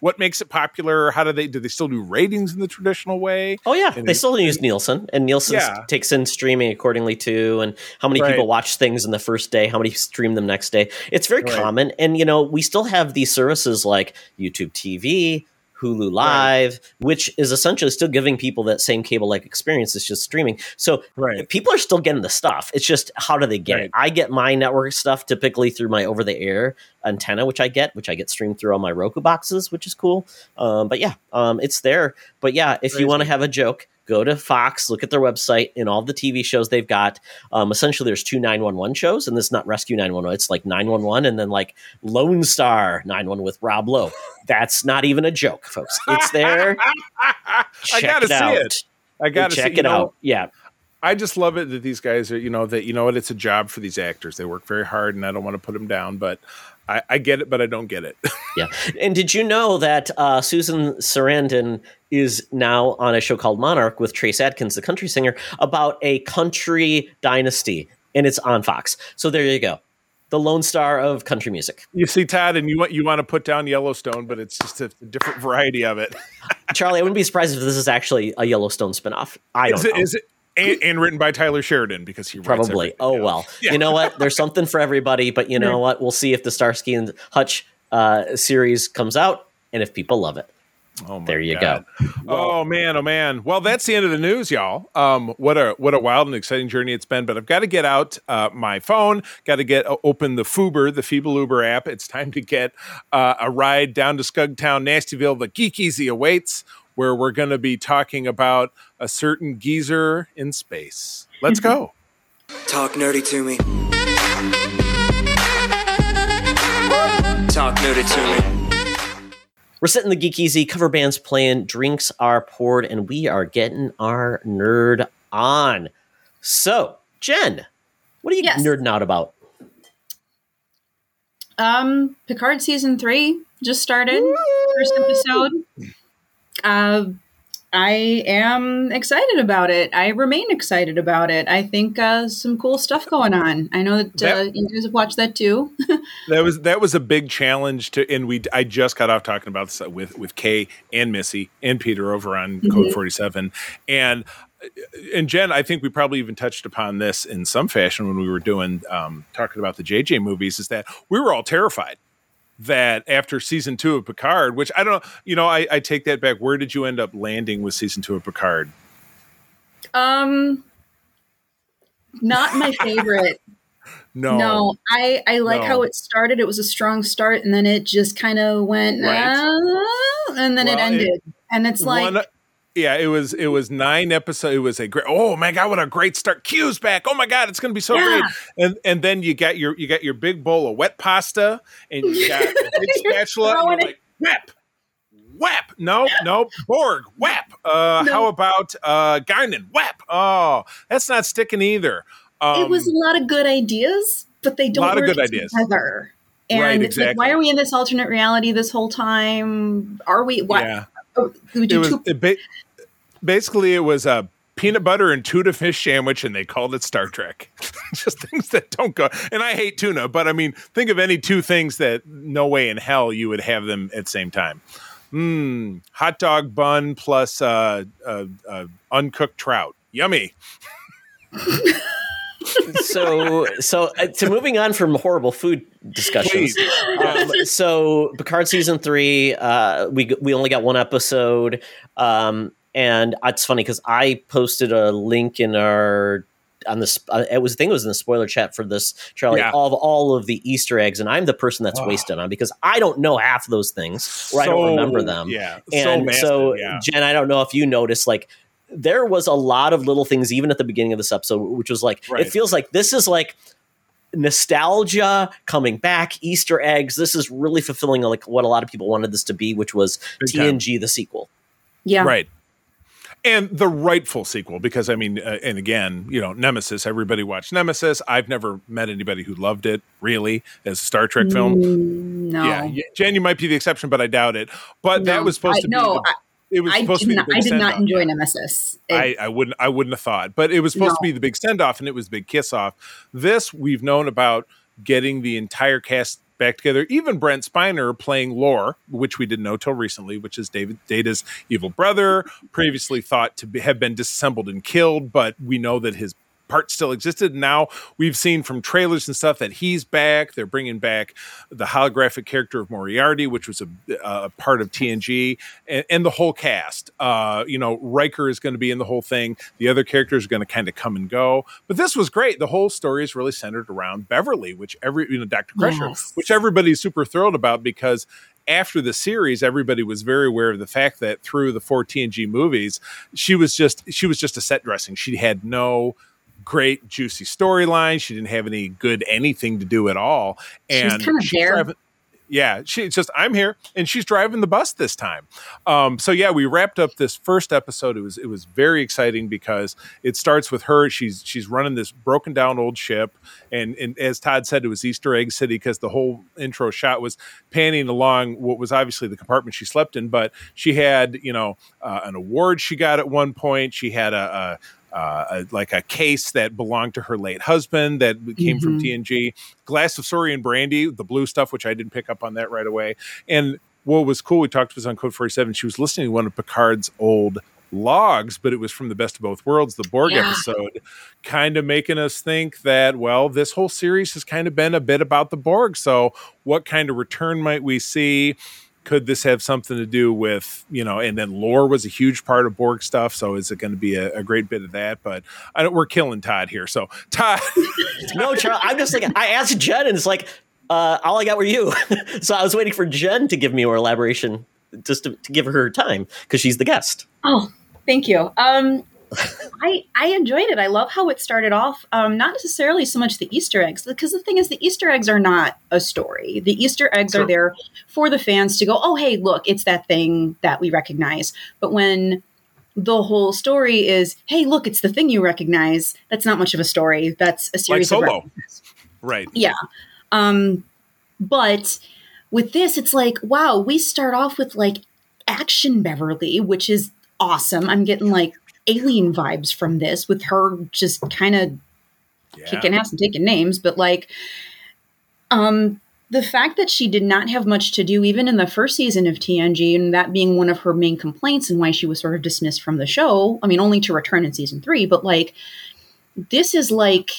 What makes it popular? How do they do? They still do ratings in the traditional way? Oh yeah, And they still use Nielsen, and Nielsen Yeah. takes in streaming accordingly too, and how many Right. people watch things in the first day, how many stream them next day. It's very Right. common, and you know we still have these services like YouTube TV, Hulu Live, which is essentially still giving people that same cable-like experience. It's just streaming. So Right. people are still getting the stuff. It's just how do they get Right. it? I get my network stuff typically through my over-the-air antenna, which I get, which I get streamed through all my Roku boxes, which is cool. Um, but yeah, um, it's there. But yeah, if you want to have a joke, go to Fox, look at their website and all the TV shows they've got. Um, essentially, there's two 911 shows, and this is not Rescue 911. It's like 911 and then like Lone Star 911 with Rob Lowe. That's not even a joke, folks. It's there. I gotta it see out. it. I gotta check see, it know, out. Yeah. I just love it that these guys are, you know, that you know what, it's a job for these actors. They work very hard, and I don't want to put them down, but I, I get it, but I don't get it. Yeah. And did you know that uh, Susan Sarandon is now on a show called Monarch with Trace Adkins, the country singer, about a country dynasty, and it's on Fox. So there you go. The Lone Star of country music. you see, Todd, and you want you want to put down Yellowstone, but it's just a, different variety of it. Charlie, I wouldn't be surprised if this is actually a Yellowstone spinoff. I don't Is it? know. Is it? And, and written by Taylor Sheridan because he Probably. Oh yeah. well. Yeah. You know what? There's something for everybody, but you know what? We'll see if the Starsky and Hutch uh, series comes out and if people love it. Oh There you God. Oh man, oh man. Well, that's the end of the news, y'all. Um, what a what a wild and exciting journey it's been. But I've got to get out uh, my phone. Got to get uh, open the Fuber, the Feeble Uber app. It's time to get uh, a ride down to Scugtown, Nastyville. The Geek Easy awaits, where we're going to be talking about a certain geezer in space. Let's go. Talk nerdy to me. Talk nerdy to me. We're sitting the Geek Easy, cover bands playing, drinks are poured, and we are getting our nerd on. So, Jen, what are you Yes. nerding out about? Um, Picard season three just started. First episode. Uh, I am excited about it. I remain excited about it. I think uh, some cool stuff going on. I know that, uh, you guys have watched that too. That was that was a big challenge to, and we I just got off talking about this with with Kay and Missy and Peter over on Code Forty Seven, and and Jen, I think we probably even touched upon this in some fashion when we were doing um, talking about the JJ movies. Is that we were all terrified that after season two of Picard, which I don't, know, you know, I, I take that back. Where did you end up landing with season two of Picard? um, not my favorite. No, No, I I like No. how it started. It was a strong start, and then it just kind of went, Right. "Ah," and then it Well, it- ended. and it's like, one Yeah, it was it was nine episodes. It was a great. Oh my god, what a great start! Q's back. Oh my god, it's going to be so Yeah. great. And and then you got your you got your big bowl of wet pasta, and you got a big spatula. And you're like, whap, whap. No, no, Borg, whap. Uh, No. How about uh, Guinan, whap? Oh, that's not sticking either. Um, it was a lot of good ideas, but they don't a lot of work good ideas. together. And Right, it's like, why are we in this alternate reality this whole time? Are we? What? yeah. Oh, It was two it ba- basically it was a peanut butter and tuna fish sandwich, and they called it Star Trek. Just things that don't go. And I hate tuna, but I mean, think of any two things that no way in hell you would have them at the same time. Mmm, hot dog bun plus uh, uh, uh, uncooked trout. Yummy. so so uh, to moving on from horrible food discussions. Um, so Picard season three, uh, we we only got one episode, um, and it's funny because I posted a link in our on this. Uh, it was I think it was in the spoiler chat for this Charlie Yeah. of all of the Easter eggs, and I'm the person that's Oh. wasted on because I don't know half of those things or I don't remember them. Yeah. And so, so, yeah. Jen, I don't know if you noticed, like, there was a lot of little things, even at the beginning of this episode, which was like, Right. it feels like this is like nostalgia coming back, Easter eggs. This is really fulfilling like what a lot of people wanted this to be, which was Big time. TNG the sequel. Yeah. Right. And the rightful sequel, because I mean, uh, and again, you know, Nemesis. Everybody watched Nemesis. I've never met anybody who loved it really as a Star Trek film. Mm, No. Yeah, y- Jen, you might be the exception, but I doubt it. But that was supposed I- to be. no, the, it was I supposed did to be not. I did not enjoy Nemesis. I, I wouldn't. I wouldn't have thought, but it was supposed to be the big send off, and it was big kiss off. This we've known about getting the entire cast back together. Even Brent Spiner playing Lore, which we didn't know till recently, which is David Data's evil brother, previously thought to be, have been disassembled and killed, but we know that his part still existed. Now we've seen from trailers and stuff that he's back. They're bringing back the holographic character of Moriarty, which was a, a part of TNG, and, and the whole cast. Uh, you know, Riker is going to be in the whole thing. The other characters are going to kind of come and go. But this was great. The whole story is really centered around Beverly, which every you know Dr. Crusher, Yes. which everybody's super thrilled about because after the series, everybody was very aware of the fact that through the four TNG movies, she was just she was just a set dressing. She had no great juicy storyline. She didn't have any good anything to do at all. And she's there. driving- yeah, she's just I'm here, and she's driving the bus this time. Um, so yeah, we wrapped up this first episode. It was it was very exciting because it starts with her. She's she's running this broken down old ship, and and as Todd said, it was Easter Egg City because the whole intro shot was panning along what was obviously the compartment she slept in. But she had you know uh, an award she got at one point. She had a. a uh, a, like a case that belonged to her late husband that came from TNG, glass of Saurian brandy, the blue stuff, which I didn't pick up on that right away. And what was cool, we talked to us on Code 47. She was listening to one of Picard's old logs, but it was from the Best of Both Worlds, the Borg Yeah. episode, kind of making us think that, well, this whole series has kind of been a bit about the Borg. So, what kind of return might we see? Could this have something to do with, you know, and then lore was a huge part of Borg stuff. So, is it going to be a, a great bit of that? But I don't, we're killing Todd here. So, Todd, No, Charles, I'm just like I asked Jen, and it's like uh, all I got were you. so I was waiting for Jen to give me more elaboration, just to, to give her her time because she's the guest. Oh, thank you. Um, I I enjoyed it. I love how it started off. Um, not necessarily so much the Easter eggs, because the thing is, the Easter eggs are not a story. The Easter eggs Sure. are there for the fans to go, oh, hey, look, it's that thing that we recognize. But when the whole story is, hey, look, it's the thing you recognize. That's not much of a story. That's a series of Solo. Right. Yeah. Um, but with this, it's like, wow, we start off with like action Beverly, which is awesome. I'm getting like alien vibes from this with her just kind of Yeah. kicking ass and taking names, but like um the fact that she did not have much to do even in the first season of TNG and that being one of her main complaints and why she was sort of dismissed from the show. I mean only to return in season 3, but like this is like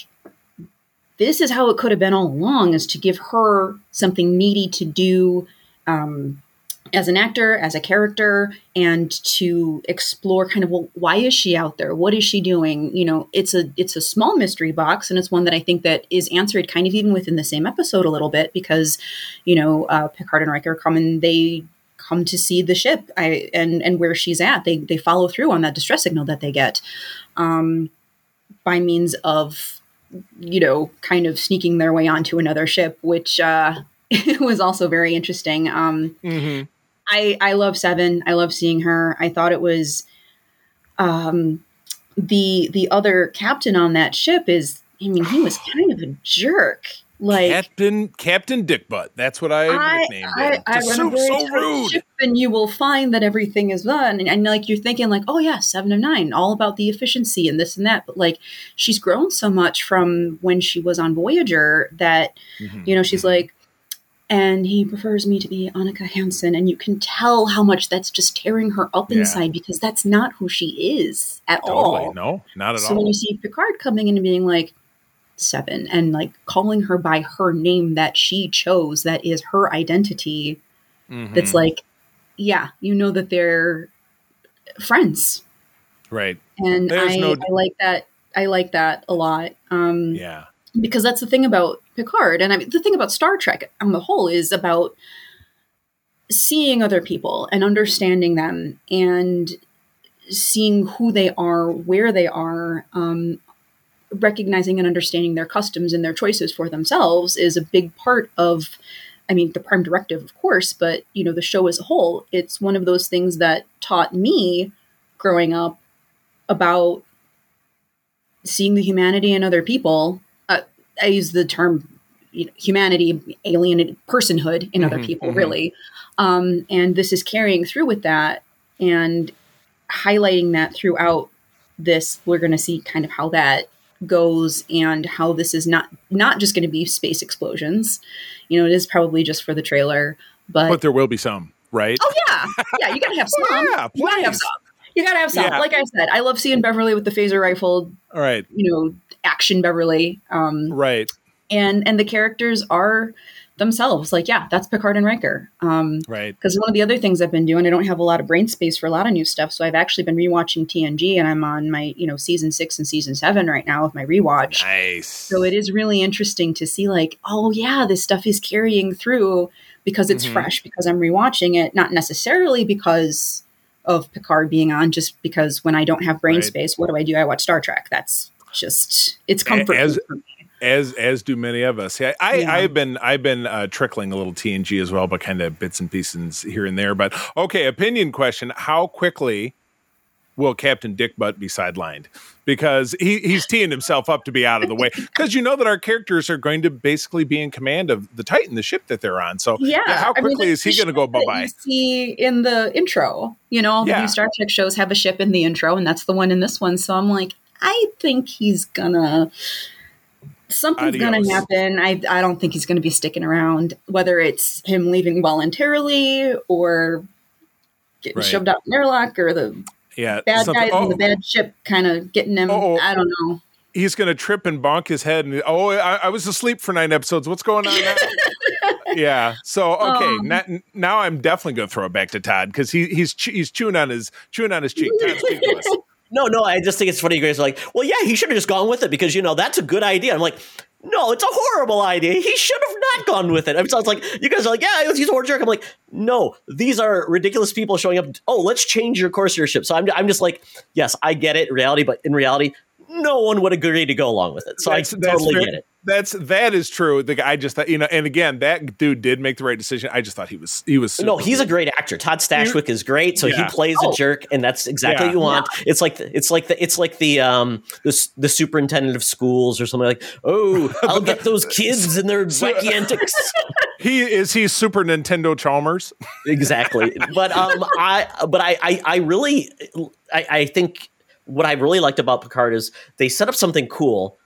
this is how it could have been all along is to give her something meaty to do um as an actor, as a character, and to explore kind of well, why is she out there? What is she doing? You know, it's a it's a small mystery box, and it's one that I think that is answered kind of even within the same episode a little bit because, you know, uh, Picard and Riker come and they come to see the ship I, and and where she's at. They they follow through on that distress signal that they get um, by means of you know kind of sneaking their way onto another ship, which uh, was also very interesting. Um, Mm-hmm. I I love Seven. I love seeing her. I thought it was um the the other captain on that ship is I mean he was kind of a jerk. Like Captain Captain Dickbutt. That's what I, I, nicknamed I, him. I run so, so rude. ship, and you will find that everything is done. And, and like you're thinking, like, oh yeah, seven of nine, all about the efficiency and this and that. But like, she's grown so much from when she was on Voyager that Mhm. you know she's like, and he prefers me to be Annika Hansen, and you can tell how much that's just tearing her up Yeah. inside because that's not who she is at Totally. all. No, not at all. So when you see Picard coming in and being like seven and like calling her by her name that she chose, that is her identity, Mhm. that's like, yeah, you know that they're friends. right. And There's I, no- I like that. I like that a lot. Um, Yeah. because that's the thing about Picard, and I mean the thing about Star Trek on the whole is about seeing other people and understanding them and seeing who they are, where they are, um, recognizing and understanding their customs and their choices for themselves is a big part of. I mean, the prime directive, of course, but you know, the show as a whole. It's one of those things that taught me growing up about seeing the humanity in other people. I use the term you know, humanity, alien personhood in other Mhm, people, mhm. really. Um, and this is carrying through with that and highlighting that throughout this. We're going to see kind of how that goes and how this is not not just going to be space explosions. You know, it is probably just for the trailer, but, But there will be some, right? oh yeah, yeah, you got to have Oh, some. yeah, you got to have some. You got to have some. Yeah. Like I said, I love seeing Beverly with the phaser rifle. All right. You know, action Beverly. Um, Right. and and the characters are themselves like yeah that's picard and riker um Right. because one of the other things i've been doing i don't have a lot of brain space for a lot of new stuff so i've actually been rewatching tng and i'm on my you know season six and season seven right now with my rewatch Nice. so it is really interesting to see like oh yeah this stuff is carrying through because it's Mhm. fresh because i'm rewatching it not necessarily because of picard being on just because when i don't have brain Right. space what do i do i watch star trek that's just it's A- comfort as- food for me. as as do many of us. Yeah, I, Yeah. I've been I've been uh, trickling a little TNG as well, but kind of bits and pieces here and there. But okay, opinion question: How quickly will Captain Dick Butt be sidelined? Because he, he's teeing himself up to be out of the way. Because you know that our characters are going to basically be in command of the Titan, the ship that they're on. So Yeah. how I mean, quickly is he going to go bye bye? You see in the intro, you know, all the Yeah. new Star Trek shows have a ship in the intro, and that's the one in this one. So I'm like, I think he's gonna. Something's Adios. gonna happen. I I don't think he's gonna be sticking around. Whether it's him leaving voluntarily or getting Right. shoved out in airlock or the Yeah, bad something- guys oh, in the bad ship kind of getting him. Uh-oh. I don't know. he's to trip and bonk his head. And oh, I, I was asleep for nine episodes. What's going on now? yeah. So okay, Um. now, now I'm definitely to throw it back to Todd because he he's he's chewing on his chewing on his cheek. Todd, speak to us. No, no, I just think it's funny. You guys are like, well, yeah, he should have just gone with it because you know that's a good idea. I'm like, no, it's a horrible idea. He should have not gone with it. I mean, so it's like you guys are like, yeah, he's a horror jerk. I'm like, no, these are ridiculous people showing up. Oh, let's change your course of your ship. So I'm, I'm just like, yes, I get it in reality, but in reality, no one would agree to go along with it. So That's- I totally fair. get it. That's that is true. The guy I just thought you know, and again, that dude did make the right decision. I just thought he was he was No, he's a great actor. Todd Stashwick is great, so Yeah. he plays Oh. a jerk, and that's exactly Yeah. what you want. It's like the, it's like the it's like the um the the superintendent of schools or something like, oh, I'll get those kids and their So- wacky antics. he is he Super Nintendo Chalmers. exactly, but um, I but I I, I really I, I think what I really liked about Picard is they set up something cool.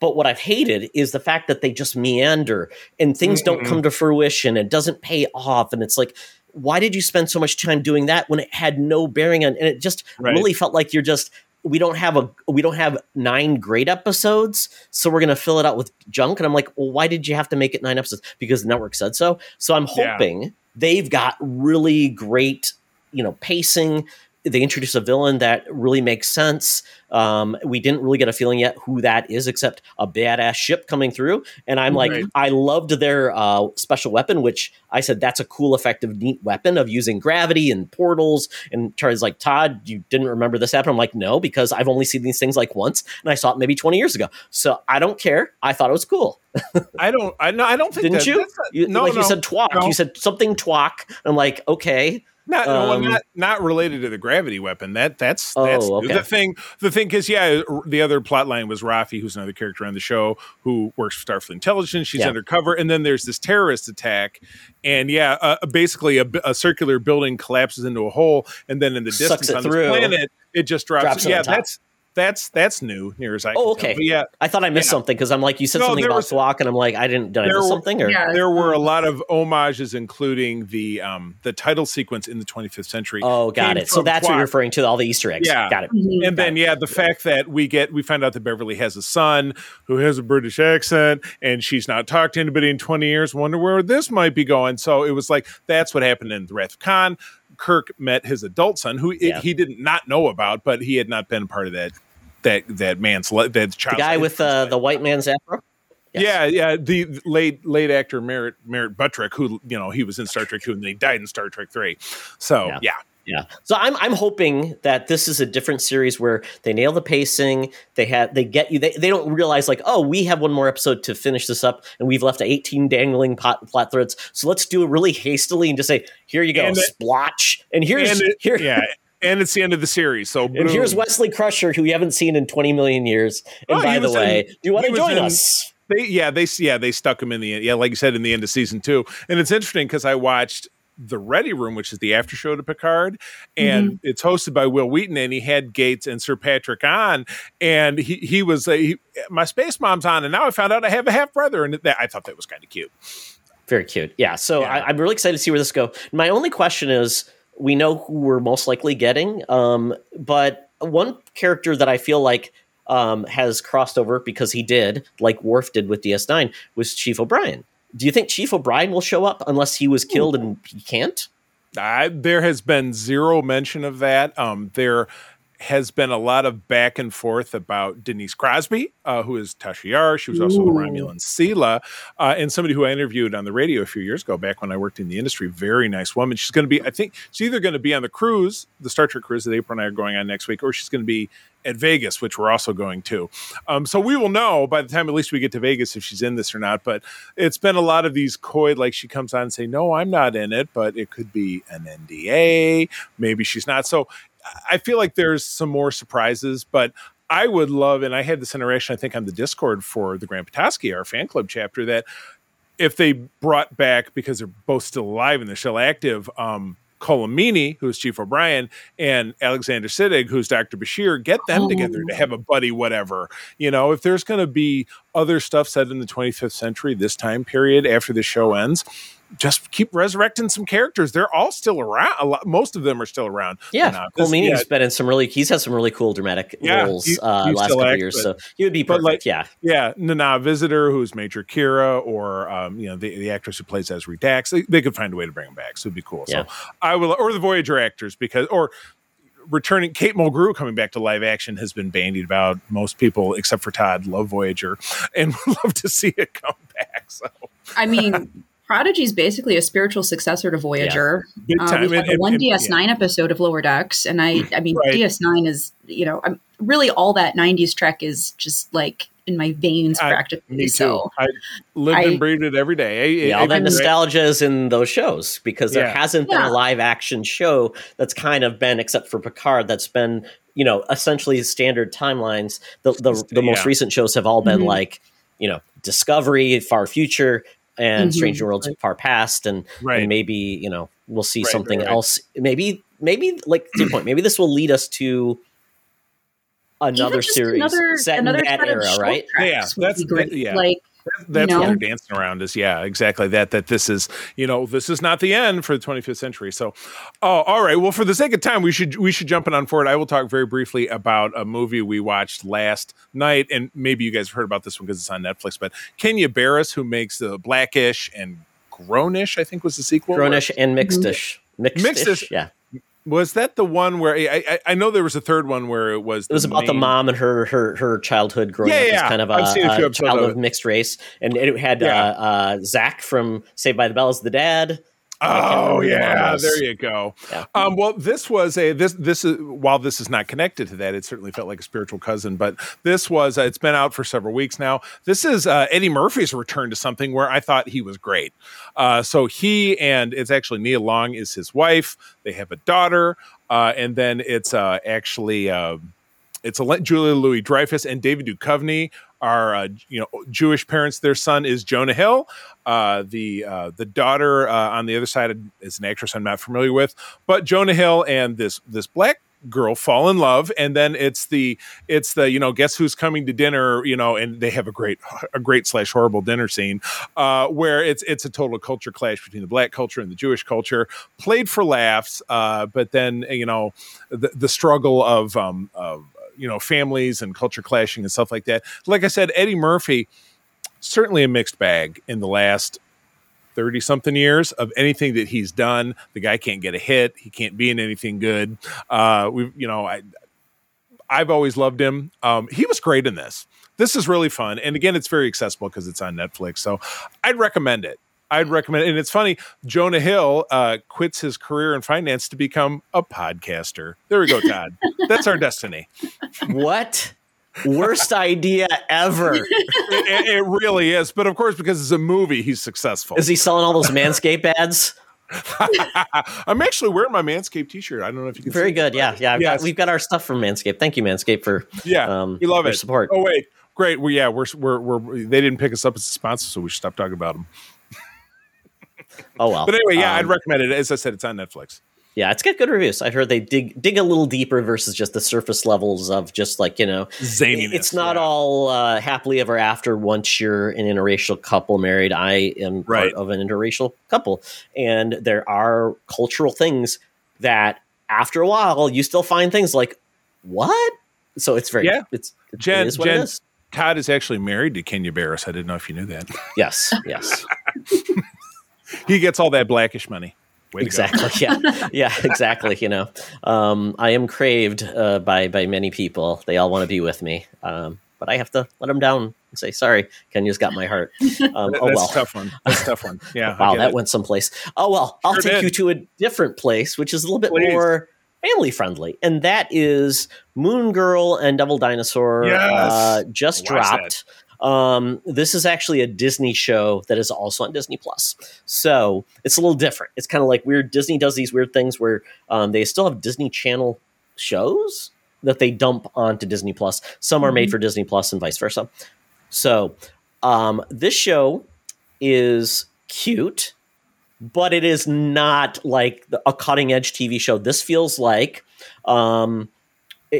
But what I've hated is the fact that they just meander and things don't come to fruition. It doesn't pay off, and it's like, why did you spend so much time doing that when it had no bearing on? And it just Right. really felt like you're just we don't have a we don't have nine great episodes, so we're gonna fill it out with junk. And I'm like, well, why did you have to make it nine episodes? Because the network said so. So I'm Yeah. hoping they've got really great, you know, pacing they introduce a villain that really makes sense. Um, we didn't really get a feeling yet who that is, except a badass ship coming through. And I'm like, Right. I loved their uh, special weapon, which I said that's a cool, effective, neat weapon of using gravity and portals. And Charlie's like, Todd, you didn't remember this happen? I'm like, no, because I've only seen these things like once, and I saw it maybe 20 years ago. So I don't care. I thought it was cool. I don't. I no. I don't think. Didn't that, you? not- you no, like no, you said twalk. no. You said something twalk. I'm like, okay. Not, no, Um, not not related to the gravity weapon. That that's Oh, that's okay. the thing. The thing is, yeah, the other plot line was Raffi, who's another character on the show who works for Starfleet Intelligence. She's Yeah. undercover, and then there's this terrorist attack, and yeah, uh, basically a, a circular building collapses into a hole, and then in the distance on through. this planet, it just drops. Drops yeah, that's that's that's new. Near as I Oh, can tell. okay. But yeah, I thought I missed Yeah. something because I'm like, you said No, something there about was- twalk, and I'm like, I didn't. Did I miss were- something? Or Yeah. there were a lot of homages, including the um the title sequence in the 25th century. oh, got it. So from that's what you're referring to. All the Easter eggs. Yeah. got it. Mhm. And then, yeah, the fact that we get, we find out that Beverly has a son who has a British accent and she's not talked to anybody in 20 years. Wonder where this might be going. So it was like, that's what happened in The Wrath of Khan. Kirk met his adult son, who it- he did not know about, but he had not been part of that, that, that man's, that The guy with uh, the white man's afro. Yes. Yeah, yeah. The late late actor Merritt Merritt Buttrick, who you know he was in Star Trek two, and then he died in Star Trek three. So Yeah. yeah, Yeah. So I'm I'm hoping that this is a different series where they nail the pacing. They had they get you. They, they don't realize like oh we have one more episode to finish this up and we've left 18 dangling pot, plot threads. So let's do it really hastily and just say here you go And it- splotch and here's and it- here yeah, and it's the end of the series. So and here's. Wesley Crusher who you haven't seen in 20 million years. And Oh, by the way, in- do you want to join in- us? They yeah they yeah they stuck him in the end yeah like you said in the end of season two and it's interesting because I watched the Ready Room which is the after show to Picard and it's hosted by Wil Wheaton and he had Gates and Sir Patrick on and he he was uh, he, my space mom's on and now I found out I have a half brother and that I thought that was kind of cute Very cute. Yeah. So Yeah. I, I'm really excited to see where this go. My only question is, we know who we're most likely getting, um, but one character that I feel like um, has crossed over because he did, like Worf did with DS9, was Chief O'Brien. Do you think Chief O'Brien will show up unless he was killed and he can't? I, there has been zero mention of that. Um, there has been a lot of back and forth about Denise Crosby, uh, who is Tasha Yar. She was also the Ooh. Romulan Sela, uh, and somebody who I interviewed on the radio a few years ago, back when I worked in the industry. Very nice woman. She's going to be, I think, she's either going to be on the cruise, the Star Trek cruise that April and I are going on next week, or she's going to be at Vegas, which we're also going to. Um, so we will know by the time at least we get to Vegas if she's in this or not. But it's been a lot of these coy, like she comes on and say, "No, I'm not in it," but it could be an NDA. Maybe she's not. So I feel like there's some more surprises, but. I would love, and I had this interaction, I think, on the Discord for the Grand Petoskey, our fan club chapter, that if they brought back because they're both still alive and they're still active, um, Colm Meaney, who's Chief O'Brien, and Alexander Siddig, who's Dr. Bashir, get them Oh. together to have a buddy, whatever. You know, if there's going to be other stuff said in the 25th century, this time period after the show ends, just keep resurrecting some characters. They're all still around. A lot, most of them are still around. Yeah, And, uh, this- Colm Meaney's yeah, been in some really. He's had some really cool dramatic Yeah, roles he- uh, last couple act- years, but- so he would be but, perfect. like, yeah, Yeah, Nana Visitor, who's Major Kira, or um, you know the, the actress who plays Ezri Dax. They, they could find a way to bring them back, so it'd be cool. Yeah. So I will, or the Voyager actors, because or returning Kate Mulgrew coming back to live action has been bandied about. Most people, except for Todd, love Voyager and would love to see it come back. So I mean, Prodigy is basically a spiritual successor to Voyager. big Uh, we've had the one DS9 episode of Lower Decks, and I, I mean, Right. DS9 is, you know, I'm really all that '90s Trek is just like in my veins, I- practically. Me too. So I lived I- and breathed it every day. I- yeah, I- all that I- nostalgia is in those shows because there Yeah. hasn't been a live action show that's kind of been, except for Picard, that's been you know essentially standard timelines. The the, the most Yeah. recent shows have all been Mhm. like you know Discovery, Far Future, and Mhm. Strange New Worlds, Far Past, and, Right. and maybe you know we'll see Right, something right, right. else. Maybe maybe like to your point, maybe this will lead us to another series another, set another in that era, right? Yeah, tracks would that's- great. that- yeah. Like, That's you what know? they're dancing around is yeah, exactly that. That this is you know this is not the end for the 25th century. So, oh, all right. Well, for the sake of time, we should we should jump in on forward. I will talk very briefly about a movie we watched last night, and maybe you guys have heard about this one because it's on Netflix. But Kenya Barris, who makes the Blackish and Grownish, I think was the sequel. Grownish and Mm-hmm. Mixedish. Mixedish, Mixedish. yeah. Was that the one where I, I, I know there was a third one where it was It was about the mom and her her her childhood growing Yeah, up as yeah. kind of a, a a child of of mixed race, and it had Yeah. uh, uh, Zach from Saved by the Bell as the dad. I can't Oh remember who the mom yeah, there you go. Yeah. Um, well, this was a this this is while this is not connected to that, it certainly felt like a spiritual cousin. But this was uh, it's been out for several weeks now. This is uh, Eddie Murphy's return to something where I thought he was great. Uh, so he and it's actually Nia Long is his wife. They have a daughter, uh, and then it's uh, actually. Uh, it's a Julia Louis Dreyfus and David Duchovny are uh, you know Jewish parents. Their son is Jonah Hill. Uh, the uh, the daughter uh, on the other side is an actress I'm not familiar with, but Jonah Hill and this this black girl fall in love and then it's the it's the you know guess who's coming to dinner you know and they have a great a great slash horrible dinner scene uh where it's it's a total culture clash between the black culture and the jewish culture played for laughs uh but then you know the, the struggle of um of you know families and culture clashing and stuff like that. Like i said eddie murphy certainly a mixed bag in the last 30 something years of anything that he's done. The guy can't get a hit. He can't be in anything good. Uh we you know i i've always loved him. Um he was great in this. This is really fun. And again it's very accessible because it's on netflix. So i'd recommend it I'd recommend, and it's funny. Jonah Hill uh, quits his career in finance to become a podcaster. There we go, Todd. That's our destiny. What worst idea ever? It, it- it really is. But of course, because it's a movie, he's successful. Is he selling all those Manscaped ads? I'm actually wearing my Manscaped T-shirt. I don't know if you can. Very see good. Yeah, yeah. I've got- Yes. we've got our stuff from Manscaped. Thank you, Manscaped, for Yeah, um, we love your it. support. Oh wait, great. Well, yeah, we're, we're we're they didn't pick us up as a sponsor, so we should stop talking about them. Oh well. But anyway, yeah, I'd Um, recommend it. As I said, it's on Netflix. Yeah, it's got good reviews. I've heard they dig dig a little deeper versus just the surface levels of just like you know. Zaniness. It's not yeah. all uh, happily ever after once you're an interracial couple married. I am Right. part of an interracial couple, and there are cultural things that after a while you still find things like what. So it's very Yeah. It's it Jen- Jen- it is. Todd is actually married to Kenya Barris. I didn't know if you knew that. Yes, yes, he gets all that blackish money. Way exactly. Yeah, yeah, exactly. You know, um, I am craved uh, by by many people. They all want to be with me, um, but I have to let them down and say sorry. Kenya's got my heart. Um, That- oh that's well. a tough one. That's a tough one. Yeah. Wow, that it. went someplace. Oh well, I'll Sure take did. you to a different place, which is a little bit Please. more family friendly, and that is Moon Girl and Devil Dinosaur. Yes. Uh, just dropped. Um, this is actually a Disney show that is also on Disney Plus, so it's a little different. It's kind of like weird. Disney does these weird things where um, they still have Disney Channel shows that they dump onto Disney Plus. Some are made for Disney Plus, and vice versa. So um, this show is cute, but it is not like the- a cutting edge TV show. This feels like, um,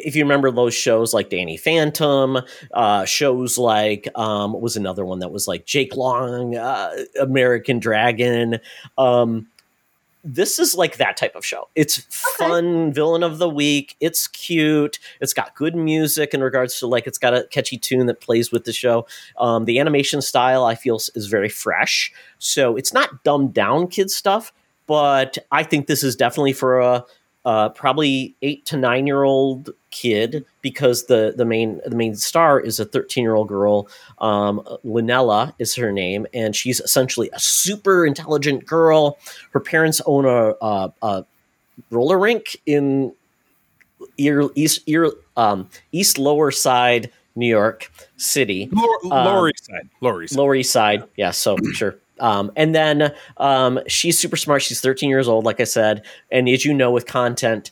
if you remember those shows like Danny Phantom, uh, shows like um, was another one that was like Jake Long, uh, American Dragon. Um, this is like that type of show. It's fun, villain of the week. It's cute. It's got good music in regards to like it's got a catchy tune that plays with the show. Um, the animation style I feel is very fresh, so it's not dumbed down kid stuff. But I think this is definitely for a uh, probably eight to nine year old kid because the the main the main star is a 13 year old girl um Lunella is her name and she's essentially a super intelligent girl her parents own a, a, a roller rink in ear, east ear, um, east lower side new york city Lower, Um, Lower East Side. Lower East Side. Lower East Side. Yeah, so sure. Um, and then um, she's super smart. She's 13 years old, like I said. And as you know, with content,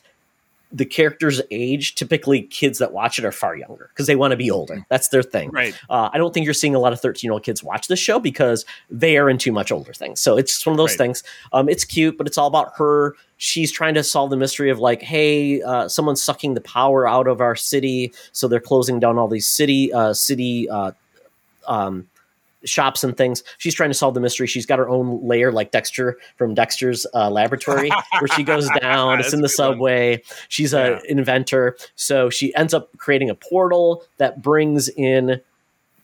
the character's age, typically kids that watch it are far younger because they want to be older. That's their thing. Right. Uh, I don't think you're seeing a lot of 13 year old kids watch this show because they are into much older things. So it's just one of those Right. things. Um, it's cute, but it's all about her. She's trying to solve the mystery of like, hey, uh, someone's sucking the power out of our city, so they're closing down all these city uh, city uh, um, shops and things. She's trying to solve the mystery. She's got her own layer, like Dexter from Dexter's uh, laboratory, where she goes down. it's in the good one. subway. She's a Yeah. inventor, so she ends up creating a portal that brings in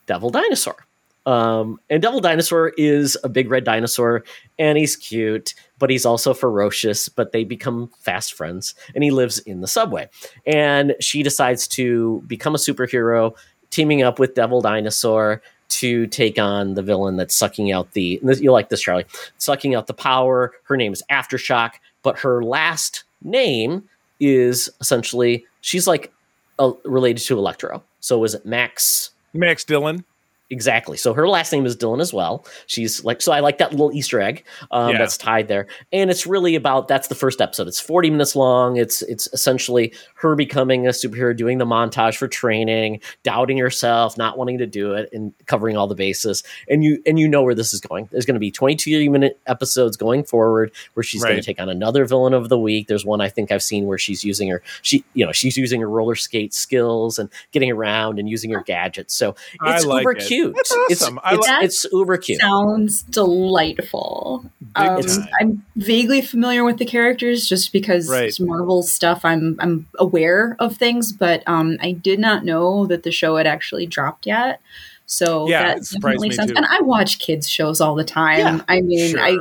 Devil Dinosaur. Um, and Devil Dinosaur is a big red dinosaur, and he's cute, but he's also ferocious. But they become fast friends, and he lives in the subway. And she decides to become a superhero, teaming up with Devil Dinosaur to take on the villain that's sucking out the. You like this, Charlie? Sucking out the power. Her name is Aftershock, but her last name is essentially she's like uh, related to Electro. So is it Max? Max Dillon. Exactly. So her last name is Dillon as well. She's like, so I like that little Easter egg um, Yeah. that's tied there, and it's really about that's the first episode. It's forty minutes long. It's it's essentially her becoming a superhero, doing the montage for training, doubting herself, not wanting to do it, and covering all the bases. And you and you know where this is going. There's going to be twenty two minute episodes going forward where she's going to take on another villain of the week. There's one I think I've seen where she's using her she you know she's using her roller skate skills and getting around and using her gadgets. So I it's like uber it. cute. That's It's awesome. I it's, like- it's uber cute. Sounds delightful. Um, time. I'm vaguely familiar with the characters just because Right. it's Marvel stuff. I'm I'm aware of things, but um, I did not know that the show had actually dropped yet. So Yeah, that definitely me sounds. too. And I watch kids shows all the time. Yeah, I mean, I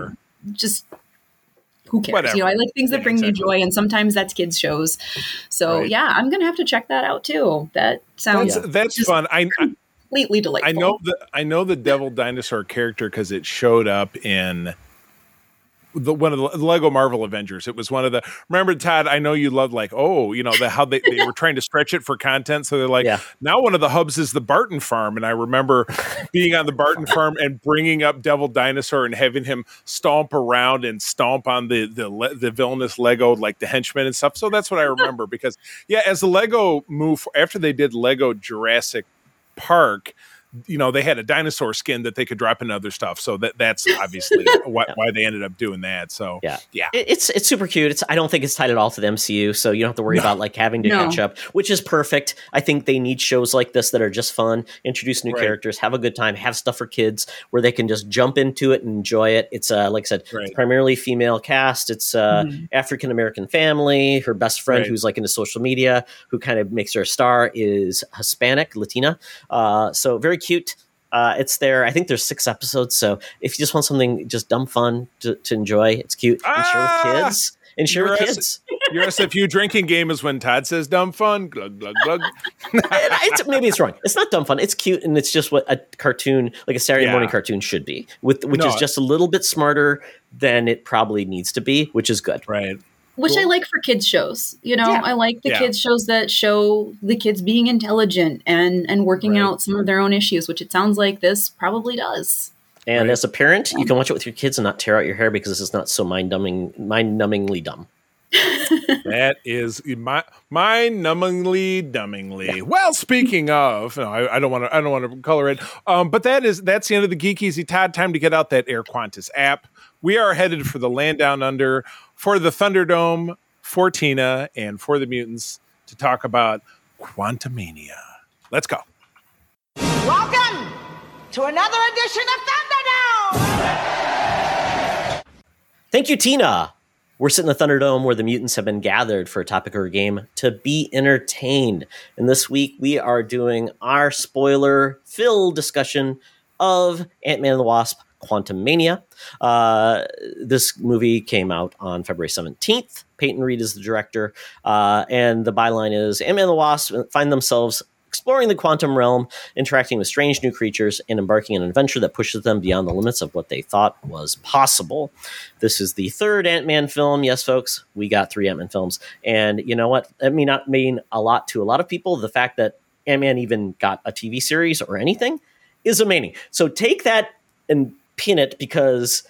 just who cares? Whatever. You know, I like things that Yeah, bring exactly. me joy, and sometimes that's kids shows. So Right. yeah, I'm gonna have to check that out too. That sounds That's, that's just fun. I, I completely delightful. I know the I know the Devil Dinosaur character because it showed up in the one of the Lego Marvel Avengers. It was one of the remember Todd. I know you loved like oh you know the how they, they were trying to stretch it for content. So they're like Yeah. now one of the hubs is the Barton Farm, and I remember being on the Barton Farm and bringing up Devil Dinosaur and having him stomp around and stomp on the the the villainous Lego like the henchmen and stuff. So that's what I remember because yeah, as the Lego move after they did Lego Jurassic Park, you know, they had a dinosaur skin that they could drop in other stuff. So that that's obviously why, why they ended up doing that. So Yeah. yeah, It- It's it's super cute. It's I don't think it's tied at all to the MCU, so you don't have to worry No. about like having to No. catch up, which is perfect. I think they need shows like this that are just fun, introduce new Right. characters, have a good time, have stuff for kids where they can just jump into it and enjoy it. It's uh like I said, Right. primarily female cast. It's uh Mhm. African American family. Her best friend, Right. who's like into social media, who kind of makes her a star, is Hispanic, Latina. Uh, so very cute. Uh, it's there. I think there's six episodes. So if you just want something just dumb fun to, to enjoy, it's cute. And share with Ah! kids. And share with You're a- kids. your SFU drinking game is when Todd says dumb fun. Glug glug glug. It's, maybe it's wrong. It's not dumb fun. It's cute, and it's just what a cartoon, like a Saturday Yeah. morning cartoon, should be. With which No. is just a little bit smarter than it probably needs to be, which is good. right. Which I like for kids shows. You know, Yeah. I like the Yeah. kids shows that show the kids being intelligent and and working Right. out some of their own issues, which it sounds like this probably does. And Right. as a parent, you can watch it with your kids and not tear out your hair because this is not so mind numbing, mind numbingly dumb. That is my mind numbingly dumbingly. Well, speaking of, no, I, I don't want to. I don't want to color it. Um, but that is that's the end of the Geek Easy Todd. Time to get out that Air Qantas app. We are headed for the land down under for the Thunderdome, for Tina, and for the mutants to talk about Quantumania. Let's go. Welcome to another edition of Thunderdome! Thank you, Tina. We're sitting in the Thunderdome where the mutants have been gathered for a topic or a game to be entertained. And this week we are doing our spoiler filled discussion of Ant Man and the Wasp Quantumania. Uh, this movie came out on February 17th. Peyton Reed is the director. Uh, and the byline is Ant Man and the Wasp find themselves exploring the quantum realm, interacting with strange new creatures, and embarking on an adventure that pushes them beyond the limits of what they thought was possible. This is the third Ant Man film. Yes, folks, we got three Ant Man films. And you know what? That may not mean a lot to a lot of people. The fact that Ant Man even got a TV series or anything is amazing. So take that and pin it because.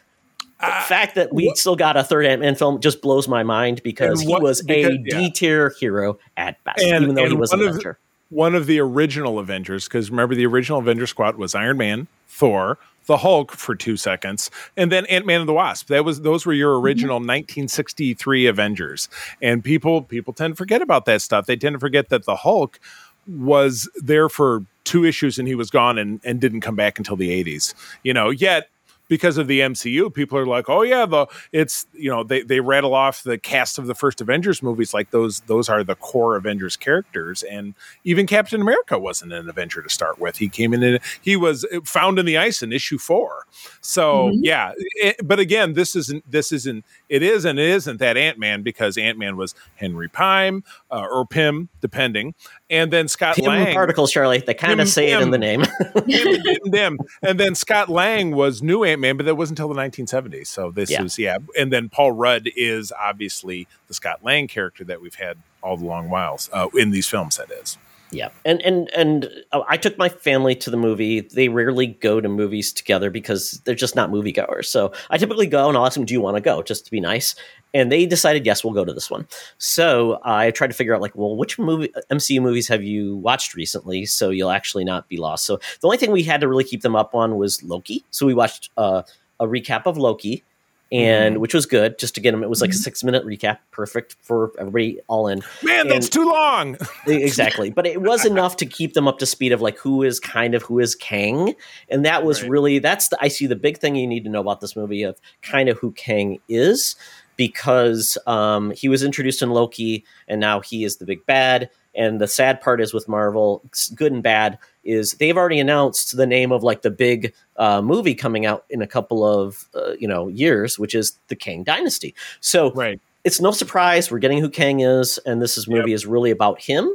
The Uh, fact that we still got a third Ant Man film just blows my mind because And he was because- a yeah. D tier hero at best, And- even though he was one an of- Avenger. One of the original Avengers, because remember the original Avenger squad was Iron Man, Thor, the Hulk for two seconds, and then Ant Man and the Wasp. That was those were your original 1963 Avengers. And people people tend to forget about that stuff. They tend to forget that the Hulk was there for two issues and he was gone and, and didn't come back until the 80s. You know, yet because of the MCU, people are like, "Oh yeah, the it's you know they they rattle off the cast of the first Avengers movies like those those are the core Avengers characters, and even Captain America wasn't an Avenger to start with. He came in and he was found in the ice in issue four. So Mhm. yeah, it- but again, this isn't this isn't it is and it isn't that Ant Man because Ant Man was Henry Pym uh, or Pym depending, and then Scott Pym Lang. particles, Charlie. They kind of say it in the name. Pym and them. And then Scott Lang was new Ant Man, but that wasn't until the 1970s. So this Yeah. is yeah. And then Paul Rudd is obviously the Scott Lang character that we've had all the long whiles uh, in these films. That is. Yeah, and and and uh, I took my family to the movie. They rarely go to movies together because they're just not moviegoers. So I typically go and I'll ask them, "Do you want to go?" Just to be nice. And they decided, yes, we'll go to this one. So I tried to figure out, like, well, which movie MCU movies have you watched recently? So you'll actually not be lost. So the only thing we had to really keep them up on was Loki. So we watched uh, a recap of Loki, and which was good, just to get them. It was like a six minute recap, perfect for everybody all in. Man, that's too long. exactly but it was enough to keep them up to speed of like who is kind of who is kang and that was Right. really that's the i see the big thing you need to know about this movie of kind of who kang is because um, he was introduced in loki and now he is the big bad and the sad part is with marvel good and bad is they've already announced the name of like the big uh, movie coming out in a couple of uh, you know years which is the kang dynasty so right. it's no surprise we're getting who Kang is, and this is movie is really about him.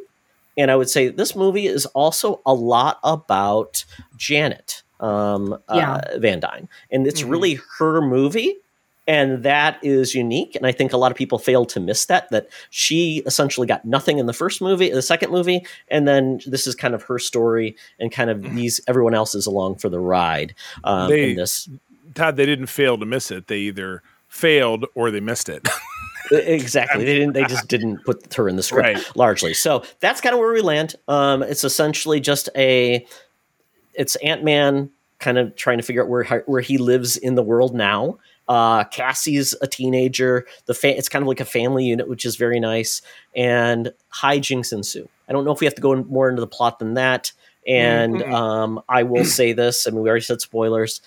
And I would say this movie is also a lot about Janet um, Yeah. uh, Van Dyne, and it's Mhm. really her movie, and that is unique. And I think a lot of people fail to miss that that she essentially got nothing in the first movie, the second movie, and then this is kind of her story, and kind of these everyone else is along for the ride um, They- in this. Todd, they didn't fail to miss it. They either failed or they missed it. Exactly. They didn't. They just didn't put her in the script Right. largely. So that's kind of where we land. Um, it's essentially just a. It's Ant Man kind of trying to figure out where where he lives in the world now. Uh, Cassie's a teenager. The fa- it's kind of like a family unit, which is very nice. And hijinks ensue. I don't know if we have to go in more into the plot than that. And Mhm. um, I will say this. I mean, we already said spoilers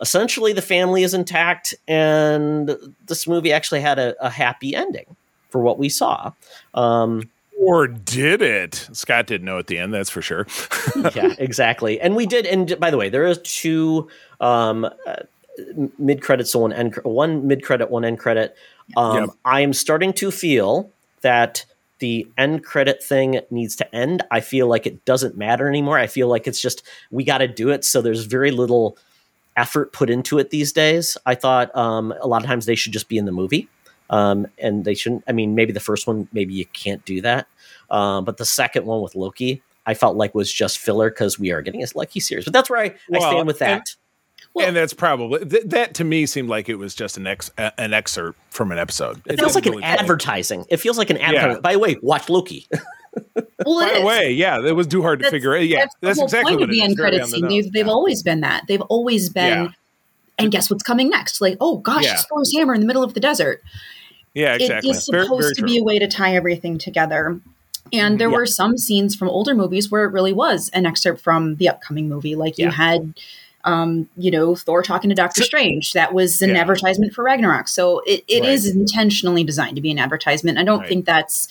essentially the family is intact and this movie actually had a, a happy ending for what we saw um, or did it? Scott didn't know at the end, that's for sure. yeah exactly and we did and by the way there are two um, uh, mid credits one end one mid credit one end credit. Um, Yep. i am starting to feel that the end credit thing needs to end. I feel like it doesn't matter anymore. I feel like it's just we got to do it. So there's very little effort put into it these days. I thought um, a lot of times they should just be in the movie. Um, and they shouldn't i mean maybe the first one maybe you can't do that. Um, but the second one with loki i felt like was just filler because we are getting a Loki series. But that's where i, I stand with that Well- and that's probably th- that to me seemed like it was just an ex a- an excerpt from an episode. it feels like didn't an advertising it feels like an advertising by the way watch loki Well, By the way, yeah, that was too hard to figure. out. Yeah, that's, that's, the exactly point what of the end Very credit on the scene. They've, they've Yeah. always been that. They've always been. Yeah. And guess what's coming next? Like, oh gosh, Yeah. it's Thor's hammer in the middle of the desert. Yeah, exactly. It is supposed very to true. be a way to tie everything together. And there Yeah. were some scenes from older movies where it really was an excerpt from the upcoming movie. Like you had, um, you know, Thor talking to Doctor So- Strange. That was an Yeah. advertisement for Ragnarok. So it, it Right. is intentionally designed to be an advertisement. I don't Right. think that's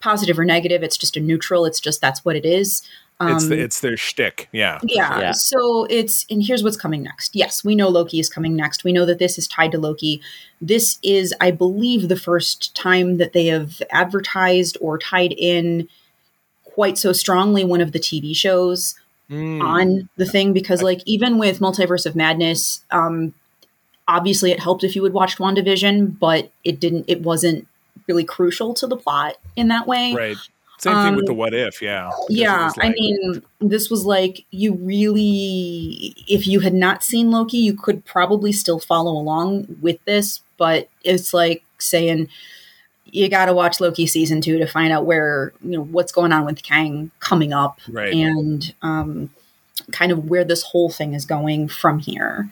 positive or negative. It's just a neutral. It's just that's what it is. it's Um, the, it's their shtick. Yeah, yeah, Yeah. So it's and here's what's coming next. Yes, we know Loki is coming next. We know that this is tied to Loki. This is, I believe, the first time that they have advertised or tied in quite so strongly one of the TV shows Mm. on the thing because like even with Multiverse of Madness, um obviously it helped if you had watched WandaVision, but it didn't it wasn't really crucial to the plot in that way. right. Same thing with Um, the what if. Yeah, Yeah, was I mean, this was like you really, if you had not seen Loki, you could probably still follow along with this, but it's like saying you got to watch Loki season two to find out where you know what's going on with Kang coming up Right. and um, kind of where this whole thing is going from here.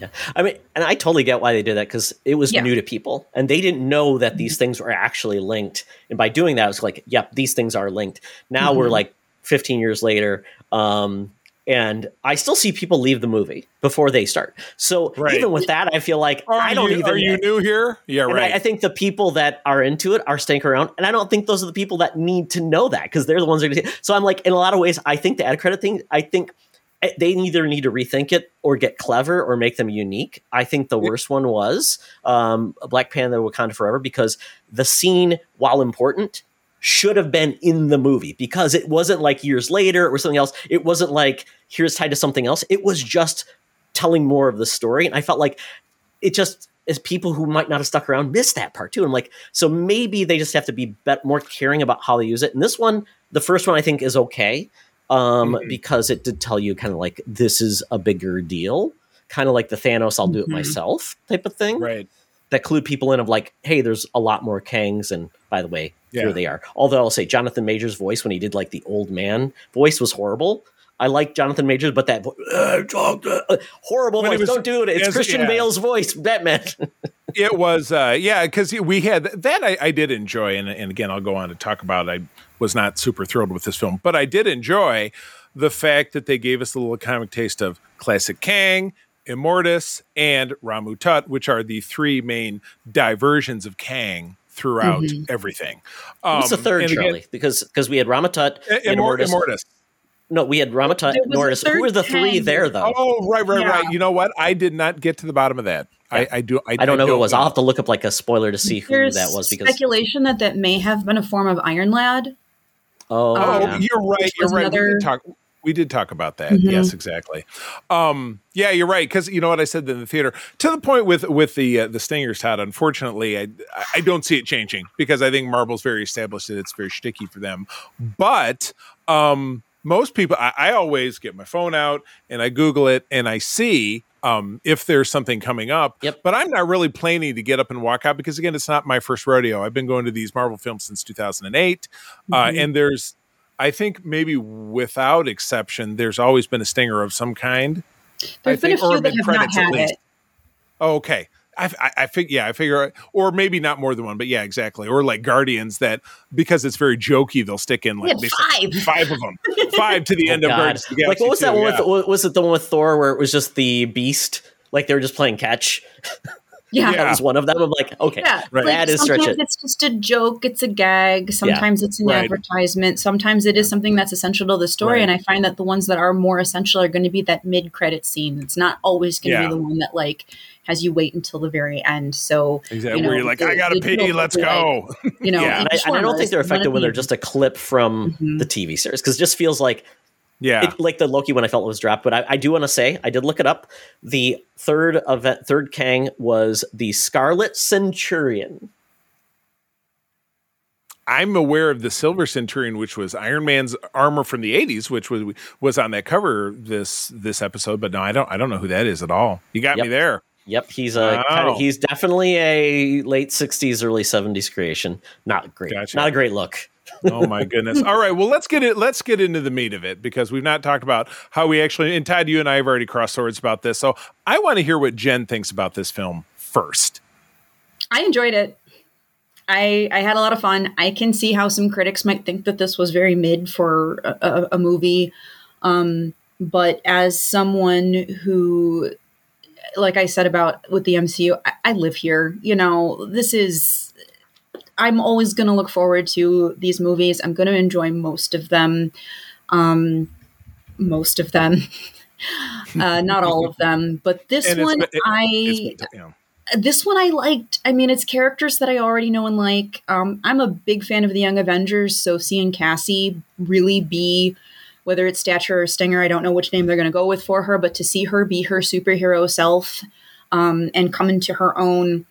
Yeah. I mean, and I totally get why they did that because it was Yeah. new to people and they didn't know that these things were actually linked. And by doing that, it was like, yep, these things are linked. Now we're Mhm. like 15 years later. Um, and I still see people leave the movie before they start. So Right. even with that, I feel like Are I don't you, even. Are you new here? Yeah, right. I, I think the people that are into it are staying around, and I don't think those are the people that need to know that because they're the ones that are going to. So I'm like, in a lot of ways, I think the ad credit thing. I think eh, they either need to rethink it or get clever or make them unique. I think the worst one was um, Black Panther: Wakanda Forever because the scene, while important, should have been in the movie because it wasn't like years later or something else. It wasn't like here's tied to something else. It was just telling more of the story, and I felt like it just as people who might not have stuck around missed that part too. And like, so maybe they just have to be more caring about how they use it. And this one, the first one, I think is okay um, Mhm. because it did tell you kind of like this is a bigger deal, kind of like the Thanos, I'll do it Mhm. myself type of thing. right. That clued people in of like, hey, there's a lot more Kangs, and by the way, Yeah. here they are. Although I'll say Jonathan Majors' voice when he did like the old man voice was horrible. I like Jonathan Majors, but that uh, uh, uh, horrible When voice. was- Don't do it. It's as- Christian yeah. Bale's voice, Batman. it was uh yeah because we had that I, I did enjoy and, and again i'll go on to talk about it. i was not super thrilled with this film but i did enjoy the fact that they gave us a little comic taste of classic kang immortus and Ramatut which are the three main diversions of kang throughout everything um, What's the third, and again- Charlie? Because because we had Ramatut I- and Immor- Immortus. immortus No, we had Ramatut There and was. Who were the three Kang. there though? oh right right Yeah. right you know what i did not get to the bottom of that I, I do I, I don't know who it was. I'll have to look up like a spoiler to see who There's that was because speculation that that may have been a form of Iron Lad. oh, Oh, yeah. you're right. You're was right. We another- talk. We did talk about that. Mhm. Yes, exactly. Um, yeah, you're right. Because you know what I said in the theater. To the point with with the uh, the Stingers, Todd. Unfortunately, I I don't see it changing because I think Marvel's very established that it's very sticky for them. But um, most people, I, I always get my phone out and I Google it and I see um, if there's something coming up. Yep. But I'm not really planning to get up and walk out because again, it's not my first rodeo. I've been going to these Marvel films since 2008, uh, Mhm. and there's, I think maybe without exception, there's always been a stinger of some kind. There's I been think, or few that have not had least. it. Oh, okay. I, I, I fig- yeah, I figure, or maybe not more than one, but yeah, exactly. Or like Guardians that because it's very jokey, they'll stick in like five. five of them, five to the Oh, end of God. Guardians. of the Like what was that 2, one yeah. with? Was it the one with Thor where it was just the Beast? Like they were just playing catch. Yeah. Yeah. That was one of them. I'm like, okay, Yeah, Right. that is sometimes stretch it. it's just a joke, it's a gag. Sometimes it's an Right. advertisement. Sometimes it is something that's essential to the story. Right. And I find that the ones that are more essential are going to be that mid-credit scene. It's not always going to Yeah. be the one that like has you wait until the very end. So Exactly. you Where you're like, the- I gotta the pee, let's will be like, go. you know, Yeah. And I, and I don't think they're one effective when they're just a clip from Mhm. the TV series because it just feels like yeah. it, like the Loki one I felt it was dropped. But I, I do want to say I did look it up. The third event, third Kang was the Scarlet Centurion. I'm aware of the Silver Centurion, which was Iron Man's armor from the '80s, which was was on that cover this this episode. But no, I don't I don't know who that is at all. You got me there. Yep, he's a kinda, he's definitely a late '60s, early '70s creation. Not great, Gotcha. not a great look. Oh my goodness! All right, well let's get it. Let's get into the meat of it because we've not talked about how we actually. And Todd, you and I have already crossed swords about this, so I want to hear what Jen thinks about this film first. I enjoyed it. I I had a lot of fun. I can see how some critics might think that this was very mid for a, a, a movie, um, but as someone who, like I said about with the MCU, I, I live here. You know, this is. I'm always going to look forward to these movies. I'm going to enjoy most of them. Um, most of them. uh, not all of them, but this And one it- I It's, you know, this one I liked. I mean, it's characters that I already know and like. Um, I'm a big fan of the Young Avengers, so seeing Cassie really be, whether it's Stature or Stinger, I don't know which name they're going to go with for her, but to see her be her superhero self um, and come into her own.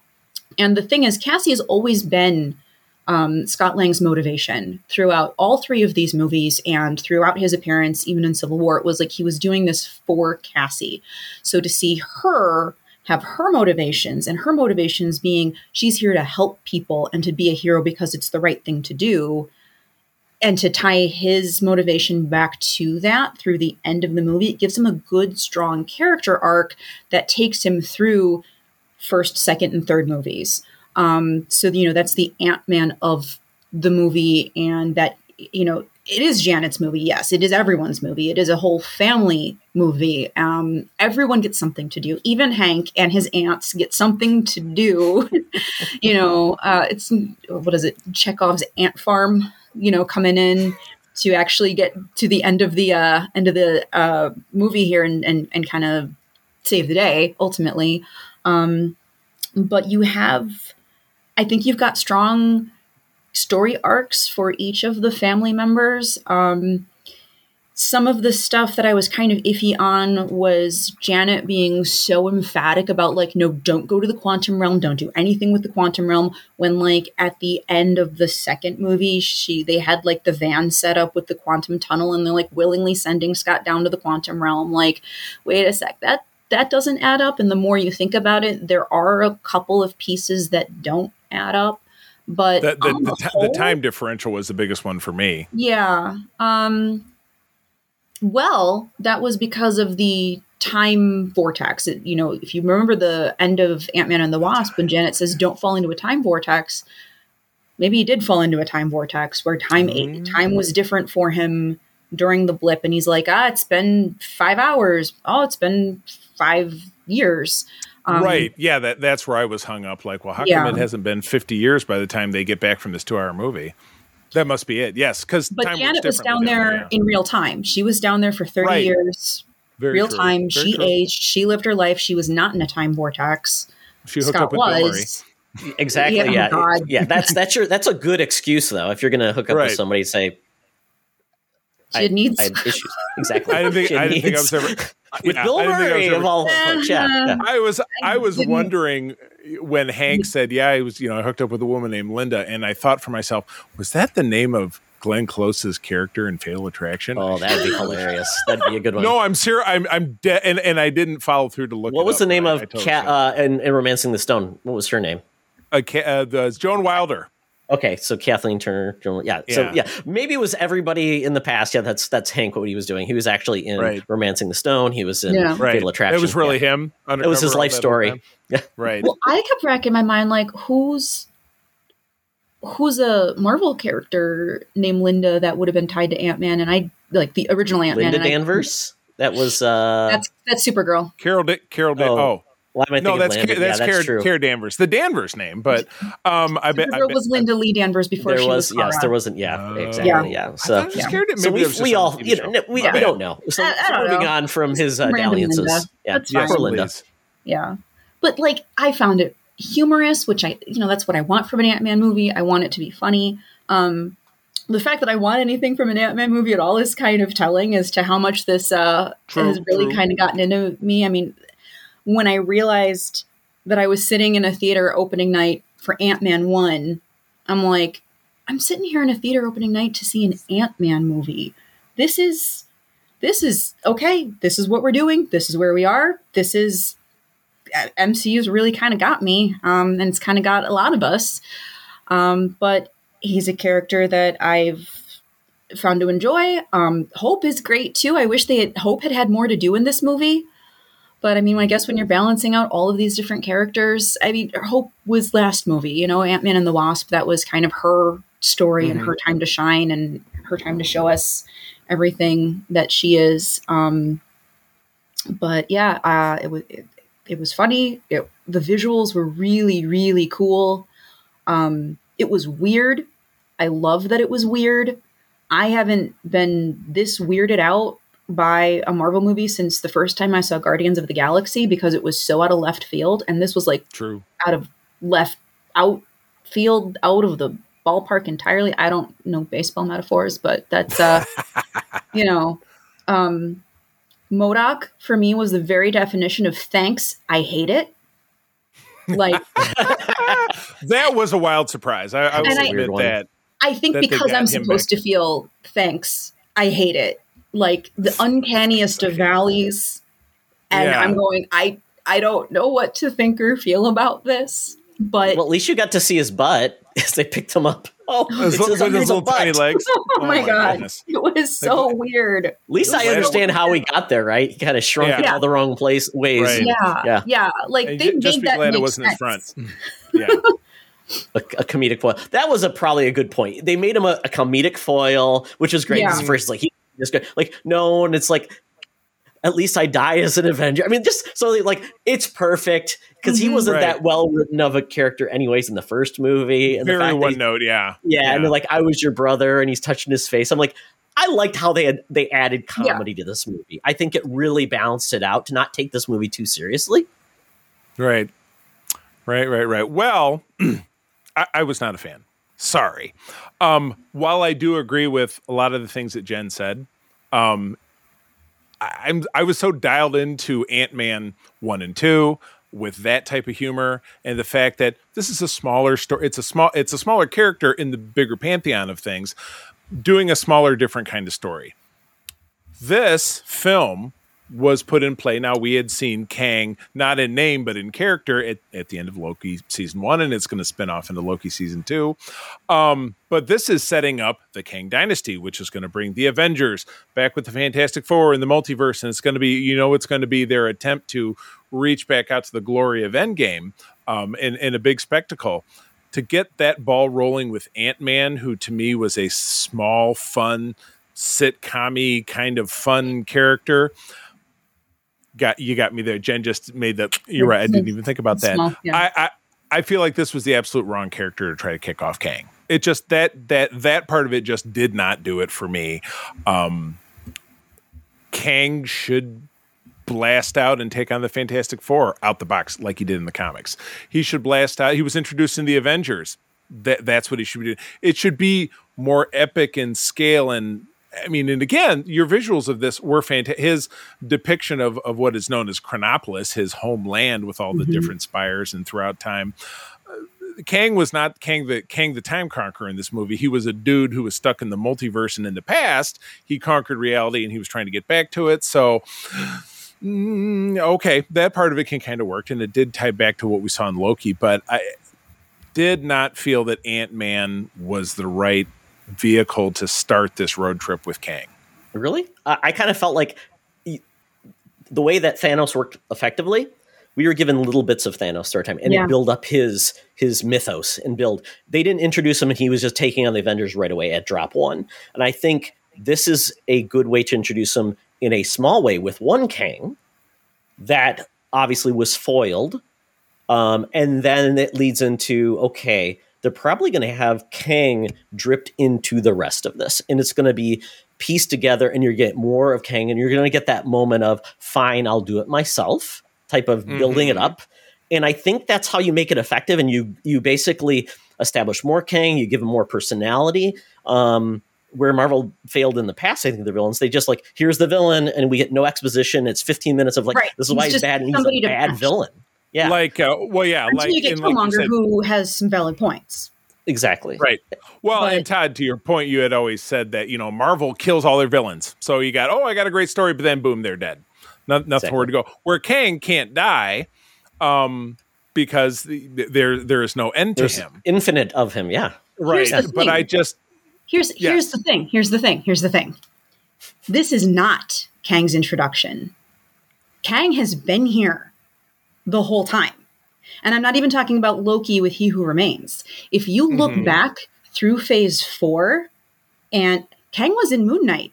And the thing is, Cassie has always been um, Scott Lang's motivation throughout all three of these movies and throughout his appearance, even in Civil War. It was like he was doing this for Cassie. So to see her have her motivations and her motivations being she's here to help people and to be a hero because it's the right thing to do and to tie his motivation back to that through the end of the movie it gives him a good strong character arc that takes him through first second and third movies um so you know that's the ant-man of the movie and that you know it is Janet's movie. Yes, it is everyone's movie. It is a whole family movie. Um, everyone gets something to do. Even Hank and his aunts get something to do. you know, uh, it's what is it? Chekhov's ant farm. You know, coming in to actually get to the end of the uh, end of the uh, movie here and and, and kind of save the day ultimately. Um, but you have, I think you've got strong story arcs for each of the family members. Um, some of the stuff that I was kind of iffy on was Janet being so emphatic about, like, no, don't go to the quantum realm, don't do anything with the quantum realm. When, like, at the end of the second movie, she they had like the van set up with the quantum tunnel, and they're like willingly sending Scott down to the quantum realm. Like, wait a sec, that that doesn't add up. And the more you think about it, there are a couple of pieces that don't add up. But The, the, the, the ti- the time differential was the biggest one for me. yeah. Um well, that was because of the time vortex. It, you know, if you remember the end of Ant-Man and the Wasp when Janet says don't fall into a time vortex, maybe he did fall into a time vortex where time Mm. time was different for him during the blip and he's like, "Ah, it's been 5 hours. Oh, it's been 5 years." Um, right. Yeah, that that's where I was hung up. Like, well, how Yeah. come it hasn't been 50 years by the time they get back from this two hour movie? That must be it. Yes, because But Janet was down there in real time. She was down there for 30 Right. years, Very real true. time. Very she true. aged. She lived her life. She was not in a time vortex. She hooked Scott up with Bill was. Exactly. Yeah, Yeah. God. Yeah. That's that's your that's a good excuse though. If you're gonna hook up Right. with somebody, say She had needs. I issues. Exactly. I didn't think I didn't think I was needs. ever with Yeah, Bill I didn't think I was Murray of all folks. Yeah. yeah. I was I was didn't- wondering when Hank said, "Yeah, I was you know I hooked up with a woman named Linda," and I thought for myself, was that the name of Glenn Close's character in Fatal Attraction? Oh, that'd be hilarious. That'd be a good one. no, I'm serious. I'm I'm dead, and, and I didn't follow through to look. what it was up, the name but I- of I totally Cat uh, in, in Romancing the Stone? What was her name? uh, Ca- uh, the Joan Wilder? Okay, so Kathleen Turner. Joan- Yeah, so Yeah. yeah, maybe it was everybody in the past. Yeah, that's that's Hank. What he was doing, he was actually in Right. Romancing the Stone. He was in Yeah. Right, Fatal Attraction. It was really Yeah. him. It was his life story. Yeah, Right. well, I kept racking my mind like, who's who's a Marvel character named Linda that would have been tied to Ant Man, and I like the original Ant Man. Linda Danvers. That was. uh That's that's Supergirl. Carol. Da- Carol. Da- Oh, oh. Why am I No, that's Landon? Ca- that's, yeah, that's Kara, true. Kara Danvers, the Danvers name. But um, I bet, I Supergirl bet was Linda Lee Danvers before there she was was. yes, Kara. there wasn't. Yeah, Oh. exactly. Yeah. Yeah. I So thought it was yeah. Kara so we, was we all you show. know we, we don't know. So, I- I don't moving know. on from his uh, dalliances. Linda. Yeah, That's yeah, Yes, Linda. Yeah. But like I found it humorous, which I you know, that's what I want from an Ant-Man movie. I want it to be funny. Um the fact that I want anything from an Ant-Man movie at all is kind of telling as to how much this uh True, has really true. kind of gotten into me. I mean, when I realized that I was sitting in a theater opening night for Ant-Man 1, I'm like, I'm sitting here in a theater opening night to see an Ant-Man movie. This is this is okay. This is what we're doing. This is where we are. This is uh, MCU's really kind of got me, um, and it's kind of got a lot of us. Um, but he's a character that I've found to enjoy. Um, Hope is great too. I wish they had, Hope had had more to do in this movie. But I mean, I guess when you're balancing out all of these different characters, I mean, Hope was last movie, you know, Ant Man and the Wasp. That was kind of her story and her time to shine and her time to show us everything that she is. Um, but yeah, uh, it was it, it was funny. It, the visuals were really really cool. Um, it was weird. I love that it was weird. I haven't been this weirded out by a Marvel movie since the first time I saw Guardians of the Galaxy because it was so out of left field, and this was like True. out of left out field out of the ballpark entirely. I don't know baseball metaphors, but that's uh, you know, um, MODOK for me was the very definition of thanks. I hate it. Like That was a wild surprise. I, I will admit Weird one. that. I think That because I'm supposed back. to feel thanks, I hate it. Like the uncanniest of valleys, and Yeah. I'm going. I I don't know what to think or feel about this, but Well, at least you got to see his butt as they picked him up. Oh, His, it's his, with his the little tiny legs. Oh, oh, my god, goodness. it was so weird. At least I understand how he got there, right? He kind of shrunk in all the wrong place ways. Right. Yeah, Yeah. yeah, Like And they ju- made just be that glad it wasn't his sense. front. Yeah. a, a comedic foil. That was a probably a good point. They made him a, a comedic foil, which is great. Yeah. First, like he just go- like no, and it's like at least I die as an Avenger. I mean, just so like it's perfect because he Mhm. wasn't Right. that well written of a character, anyways, in the first movie. And the Very fact one he's- note, yeah. yeah, and they're like, I was your brother, and he's touching his face. I'm like, I liked how they had they added Yeah. comedy to this movie. I think it really balanced it out to not take this movie too seriously. Right. Right, right, right. Well, I, I was not a fan. Sorry. Um, while I do agree with a lot of the things that Jen said, um, I, I'm I was so dialed into Ant Man one and two with that type of humor and the fact that this is a smaller story. It's a small. It's a smaller character in the bigger pantheon of things, doing a smaller, different kind of story. This film was put in play. Now we had seen Kang not in name but in character at, at the end of Loki season one, and it's going to spin off into Loki season two. Um, but this is setting up the Kang dynasty, which is going to bring the Avengers back with the Fantastic Four in the multiverse, and it's going to be, you know, it's going to be their attempt to reach back out to the glory of Endgame um, in, in a big spectacle. To get that ball rolling with Ant Man, who to me was a small, fun, sitcom kind of fun character, got you got me there. Jen just made that. You're right. I didn't even think about that. Small, yeah. I, I I feel like this was the absolute wrong character to try to kick off Kang. It just that that that part of it just did not do it for me. Um, Kang should blast out and take on the Fantastic Four out the box like he did in the comics. He should blast out. He was introduced in the Avengers. That that's what he should be doing. It should be more epic in scale and I mean, and again, your visuals of this were fantastic. His depiction of, of what is known as Chronopolis, his homeland with all the different spires and throughout time. Uh, Kang was not Kang the Kang the Time Conqueror in this movie. He was a dude who was stuck in the multiverse and in the past. He conquered reality and he was trying to get back to it. So, mm, okay, that part of it can kind of work, and it did tie back to what we saw in Loki. But I did not feel that Ant Man was the right vehicle to start this road trip with Kang. Really? I, I kind of felt like the way that Thanos worked effectively, we were given little bits of Thanos story time, and Yeah. it build up his his mythos and build. They didn't introduce him, and he was just taking on the Avengers right away at drop one. And I think this is a good way to introduce him in a small way with one Kang that obviously was foiled, um, and then it leads into okay. They're probably going to have Kang dripped into the rest of this, and it's going to be pieced together, and you get more of Kang, and you're going to get that moment of "fine, I'll do it myself" type of building it up. And I think that's how you make it effective, and you you basically establish more Kang, you give him more personality. Um, where Marvel failed in the past, I think the villains they just like here's the villain, and we get no exposition. It's 15 minutes of like Right. this is why he's bad, and he's a bad villain. Yeah, Like, uh, well, yeah, Until like, you get and like you said- who has some valid points. exactly. Right. Well, But- and Todd, to your point, you had always said that you know Marvel kills all their villains. So you got, oh, I got a great story, but then boom, they're dead. No, nothing Exactly. where to go. Where Kang can't die, um, because the, there there is no end to him. infinite of him. Yeah, Right. Here's the But I just Here's Yes. here's the thing. Here's the thing. Here's the thing. This is not Kang's introduction. Kang has been here the whole time. And I'm not even talking about Loki with He Who Remains. If you look Mhm. back through phase four, and Kang was in Moon Knight.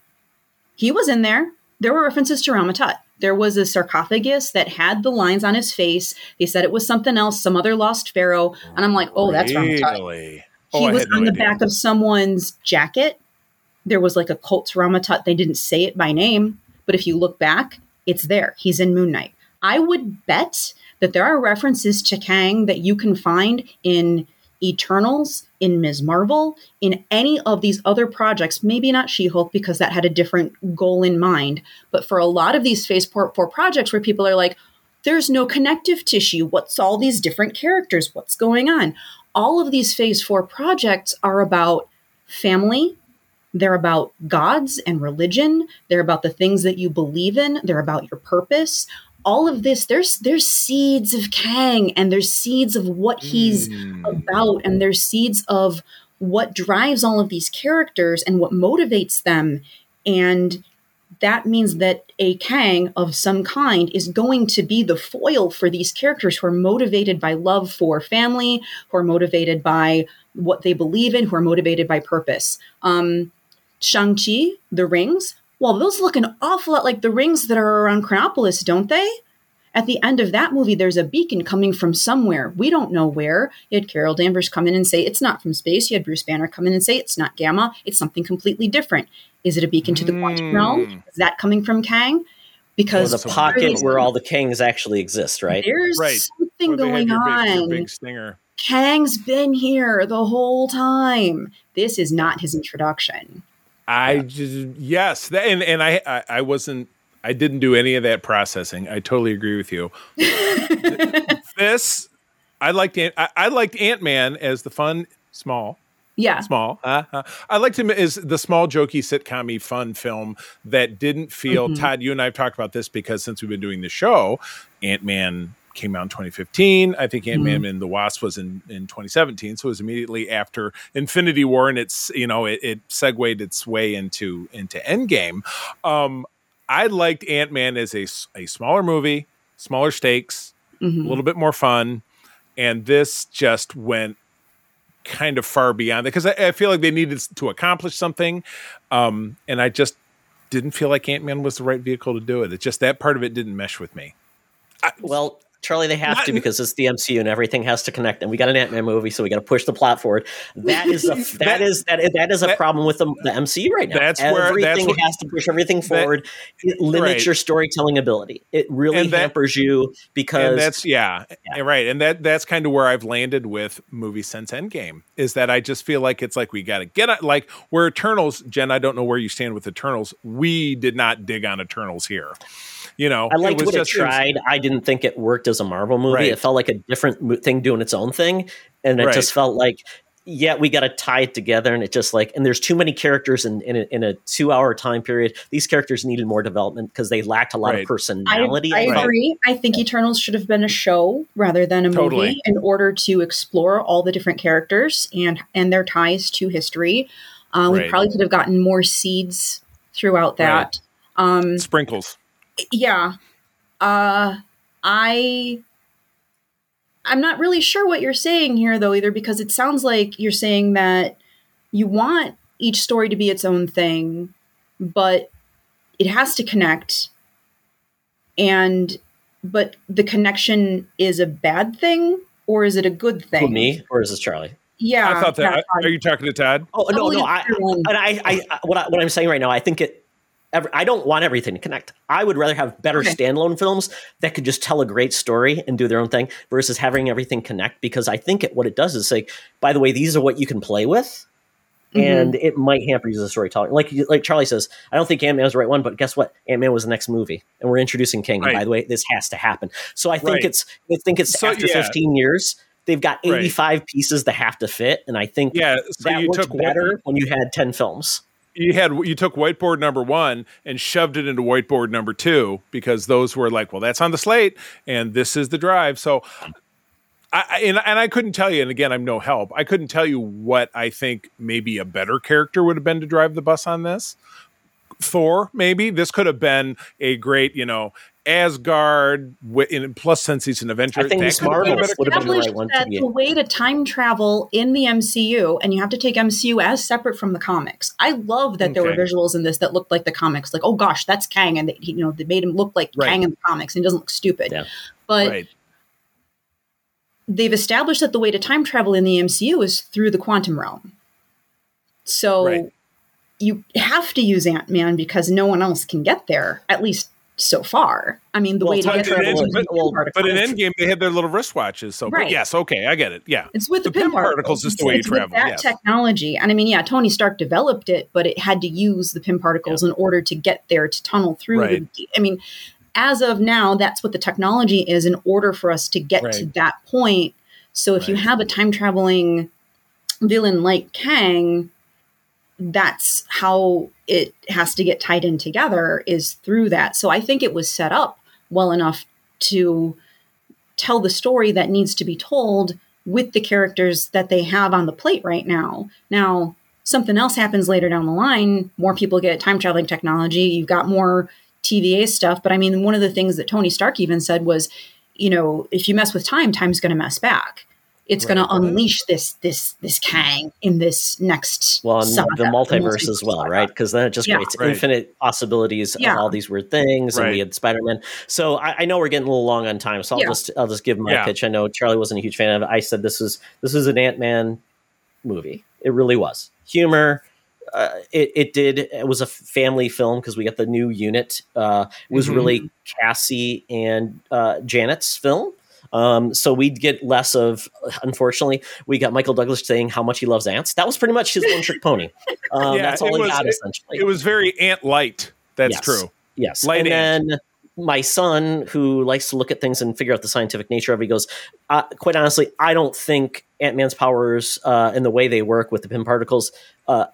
He was in there. There were references to Ramatut. There was a sarcophagus that had the lines on his face. They said it was something else, some other lost pharaoh. And I'm like, oh, that's Ramatut really. he Oh, I was had no on the idea. back of someone's jacket. There was like a cult Ramatut. They didn't say it by name, but if you look back, it's there. He's in Moon Knight. I would bet that there are references to Kang that you can find in Eternals, in Ms. Marvel, in any of these other projects. Maybe not She Hulk because that had a different goal in mind. But for a lot of these Phase 4, 4 projects where people are like, there's no connective tissue. What's all these different characters? What's going on? All of these Phase 4 projects are about family. They're about gods and religion. They're about the things that you believe in. They're about your purpose. All of this, there's there's seeds of Kang and there's seeds of what he's about and there's seeds of what drives all of these characters and what motivates them. And that means that a Kang of some kind is going to be the foil for these characters who are motivated by love for family, who are motivated by what they believe in, who are motivated by purpose. Um, Shang-Chi, the rings, well, those look an awful lot like the rings that are around Chronopolis, don't they? At the end of that movie, there's a beacon coming from somewhere. We don't know where. You had Carol Danvers come in and say it's not from space. You had Bruce Banner come in and say it's not gamma. It's something completely different. Is it a beacon to the quantum hmm. realm? Is that coming from Kang? Or Because the pocket where all the Kangs actually exist, right? there's Right. something Or they going your big, your on. big stinger. Kang's been here the whole time. This is not his introduction. I just yes, that, and and I, I I wasn't I didn't do any of that processing. I totally agree with you. this I liked I, I liked Ant Man as the fun small Yeah. small. Uh, uh, I liked him as the small jokey sitcom fun film that didn't feel. Mhm. Todd, you and I have talked about this because since we've been doing the show, Ant Man came out in 2015. I think Ant Man and the Wasp was in, in 2017, so it was immediately after Infinity War, and it's you know it, it segued its way into into Endgame. Um, I liked Ant Man as a a smaller movie, smaller stakes, Mhm. a little bit more fun, and this just went kind of far beyond that because I, I feel like they needed to accomplish something, um, and I just didn't feel like Ant Man was the right vehicle to do it. It's just that part of it didn't mesh with me. Well, Charlie, they have Not- to because it's the MCU and everything has to connect. And we got an Ant Man movie, so we got to push the plot forward. That is a that That- is that that is a that- problem with the, the MCU right now. That's where- everything that's what- has to push everything forward. it limits right. your storytelling ability. It really that- hampers you because and that's yeah, Yeah. right and that that's kind of where i've landed with movies since endgame is that i just feel like it's like we got to get it like where eternals jen i don't know where you stand with eternals we did not dig on eternals here you know I liked was what it just- tried. I didn't think it worked as a Marvel movie. Right. It felt like a different mo- thing doing its own thing, and it Right. just felt like, yeah, we got to tie it together. And it just like, and there's too many characters in in a, in a two hour time period. These characters needed more development because they lacked a lot Right. of personality. I felt. agree. I think Eternals should have been a show rather than a Totally. movie in order to explore all the different characters and and their ties to history. Uh, we Right. probably could have gotten more seeds throughout that. Um, sprinkles yeah. Uh, I I'm not really sure what you're saying here though either because it sounds like you're saying that you want each story to be its own thing, but it has to connect and but the connection is a bad thing or is it a good thing? Who, me or is this Charlie? Yeah. i thought that yeah, are you talking to todd Oh no, oh, no. I, and I, I, I what, I, what I'm saying right now, I think it. Every- I don't want everything to connect. I would rather have better Okay. standalone films that could just tell a great story and do their own thing versus having everything connect. Because I think it, what it does is say, by the way, these are what you can play with, Mhm. and it might hamper you as a storyteller. Like like Charlie says, I don't think Ant Man was the right one, but guess what? Ant Man was the next movie, and we're introducing Kang. And by the way, this has to happen. So I think Right. it's I think it's So, after yeah. 15 years. They've got Right. 85 pieces that have to fit, and I think yeah so that you worked took one- better when you had 10 films. You had you took whiteboard number one and shoved it into whiteboard number two because those were like, well, that's on the slate and this is the drive. So, I, and, and I couldn't tell you, and again, I'm no help. I couldn't tell you what I think maybe a better character would have been to drive the bus on this. Thor, maybe this could have been a great, you know, Asgard. In plus, since he's an Avenger, I think that Miss could have been a Marvel better would have been the established right one to that be. the way to time travel in the MCU, and you have to take MCU as separate from the comics. I love that there were visuals in this that looked like the comics. Like, oh gosh, that's Kang, and they, you know they made him look like Right. Kang in the comics, and he doesn't look stupid. Yeah. But right. they've established that the way to time travel in the MCU is through the quantum realm. So Right. you have to use Ant Man because no one else can get there, at least so far. I mean, the Well, way to get there is well, But in. Endgame, they had their little wristwatches. So, but Right. yes, okay, I get it. Yeah, It's with the, The Pym, Pym particles is the way you travel, That yes. technology, and I mean, yeah, Tony Stark developed it, but it had to use the pin particles in order to get there to tunnel through. Right. The, I mean, as of now, that's what the technology is in order for us to get to that point. So if you have a time traveling villain like Kang, that's how it has to get tied in together is through that. So I think it was set up well enough to tell the story that needs to be told with the characters that they have on the plate right now. Now, something else happens later down the line, more people get time traveling technology, you've got more TVA stuff. But I mean, one of the things that Tony Stark even said was, you know, if you mess with time, time's going to mess back. It's going to unleash this this this Kang in this next Well, saga, the multiverse as well, saga. right? Because then it just Yeah. creates Right. infinite possibilities Yeah. of all these weird things. And we had Spider Man. So I, I know we're getting a little long on time, so I'll Yeah. just I'll just give my Yeah. pitch. I know Charlie wasn't a huge fan of it. I said this is this is an Ant Man movie. It really was humor. Uh, it, it did. It was a family film because we got the new unit. Uh, it was Mhm. really Cassie and uh, Janet's film. Um, so we'd get less of. Unfortunately, we got Michael Douglas saying how much he loves ants. That was pretty much his one trick pony. Um, Yeah, that's all he was- got essentially. It was very ant light. That's Yes. true. Yes. Light and then my son, who likes to look at things and figure out the scientific nature of it, he goes, uh, quite honestly, I don't think Ant Man's powers uh, and the way they work with the Pym particles uh,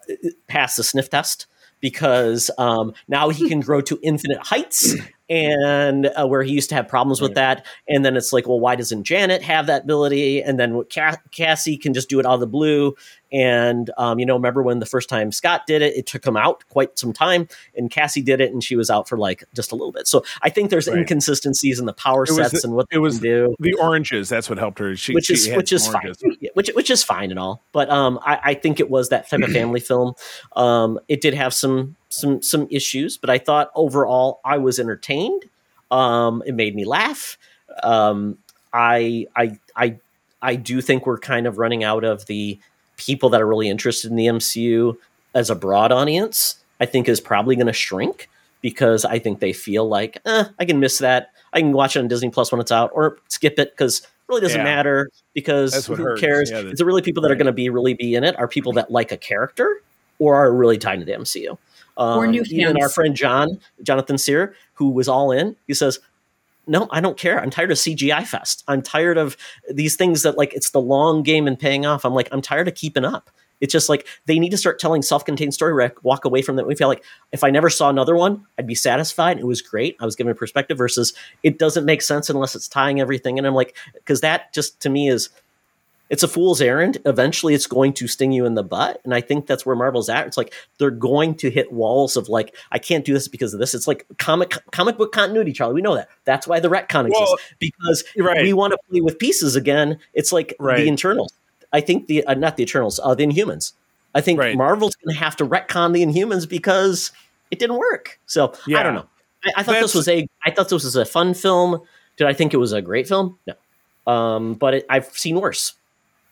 pass the sniff test because um, now he can grow to infinite heights. And uh, where he used to have problems with that, and then it's like, well, why doesn't Janet have that ability? And then Ca- Cassie can just do it out of the blue. And um, you know, remember when the first time Scott did it, it took him out quite some time, and Cassie did it, and she was out for like just a little bit. So I think there's Right. inconsistencies in the power It sets the- and what it they was can do, The oranges. That's what helped her. She, which is which is some fine, which which is fine and all. But um, I, I think it was that type of family film. Um, it did have some some some issues, but I thought overall I was entertained. Um, it made me laugh. Um, I I I I do think we're kind of running out of the people that are really interested in the MCU as a broad audience. I think is probably going to shrink because I think they feel like eh, I can miss that. I can watch it on Disney Plus when it's out, or skip it because it really doesn't Yeah. matter. Because who hurts. cares? Yeah, that's it's really people that are going to be really be in it are people that like a character or are really tied to the MCU. Um, Or new even our friend John Jonathan Sear, who was all in, he says, "No, I don't care. I'm tired of CGI fest. I'm tired of these things that like it's the long game and paying off. I'm like, I'm tired of keeping up. It's just like they need to start telling self-contained story. Where I walk away from that. We feel like if I never saw another one, I'd be satisfied. It was great. I was given a perspective. Versus, it doesn't make sense unless it's tying everything. And I'm like, because that just to me is it's a fool's errand. Eventually, it's going to sting you in the butt, and I think that's where Marvel's at. It's like they're going to hit walls of like, I can't do this because of this. It's like comic comic book continuity, Charlie. We know that. That's why the retcon exists Well, because right. we want to play with pieces again. It's like Right. the Internals. I think the uh, not the Eternals, uh, the Inhumans. I think Right. Marvel's going to have to retcon the Inhumans because it didn't work. So yeah. I don't know. I, I thought That's- this was a. I thought this was a fun film. Did I think it was a great film? No. Um, but it, I've seen worse.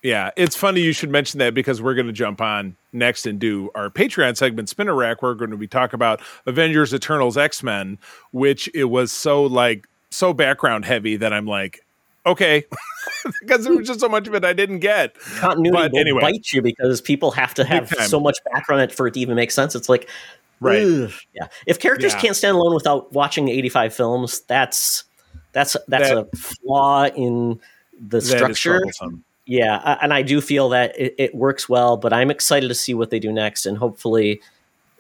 Yeah, it's funny you should mention that because we're going to jump on next and do our Patreon segment, Spinner Rack. We're going to be talking about Avengers, Eternals, X Men, which it was so like so background heavy that I'm like, okay, because there was just so much of it I didn't get. Continuity But will anyway. bite you because people have to have so much background for it to even make sense. It's like, Right. ugh. yeah. If characters Yeah. can't stand alone without watching 85 films, that's that's that's That- a flaw in the structure. Troublesome. Yeah, and I do feel that it, it works well, but I'm excited to see what they do next, and hopefully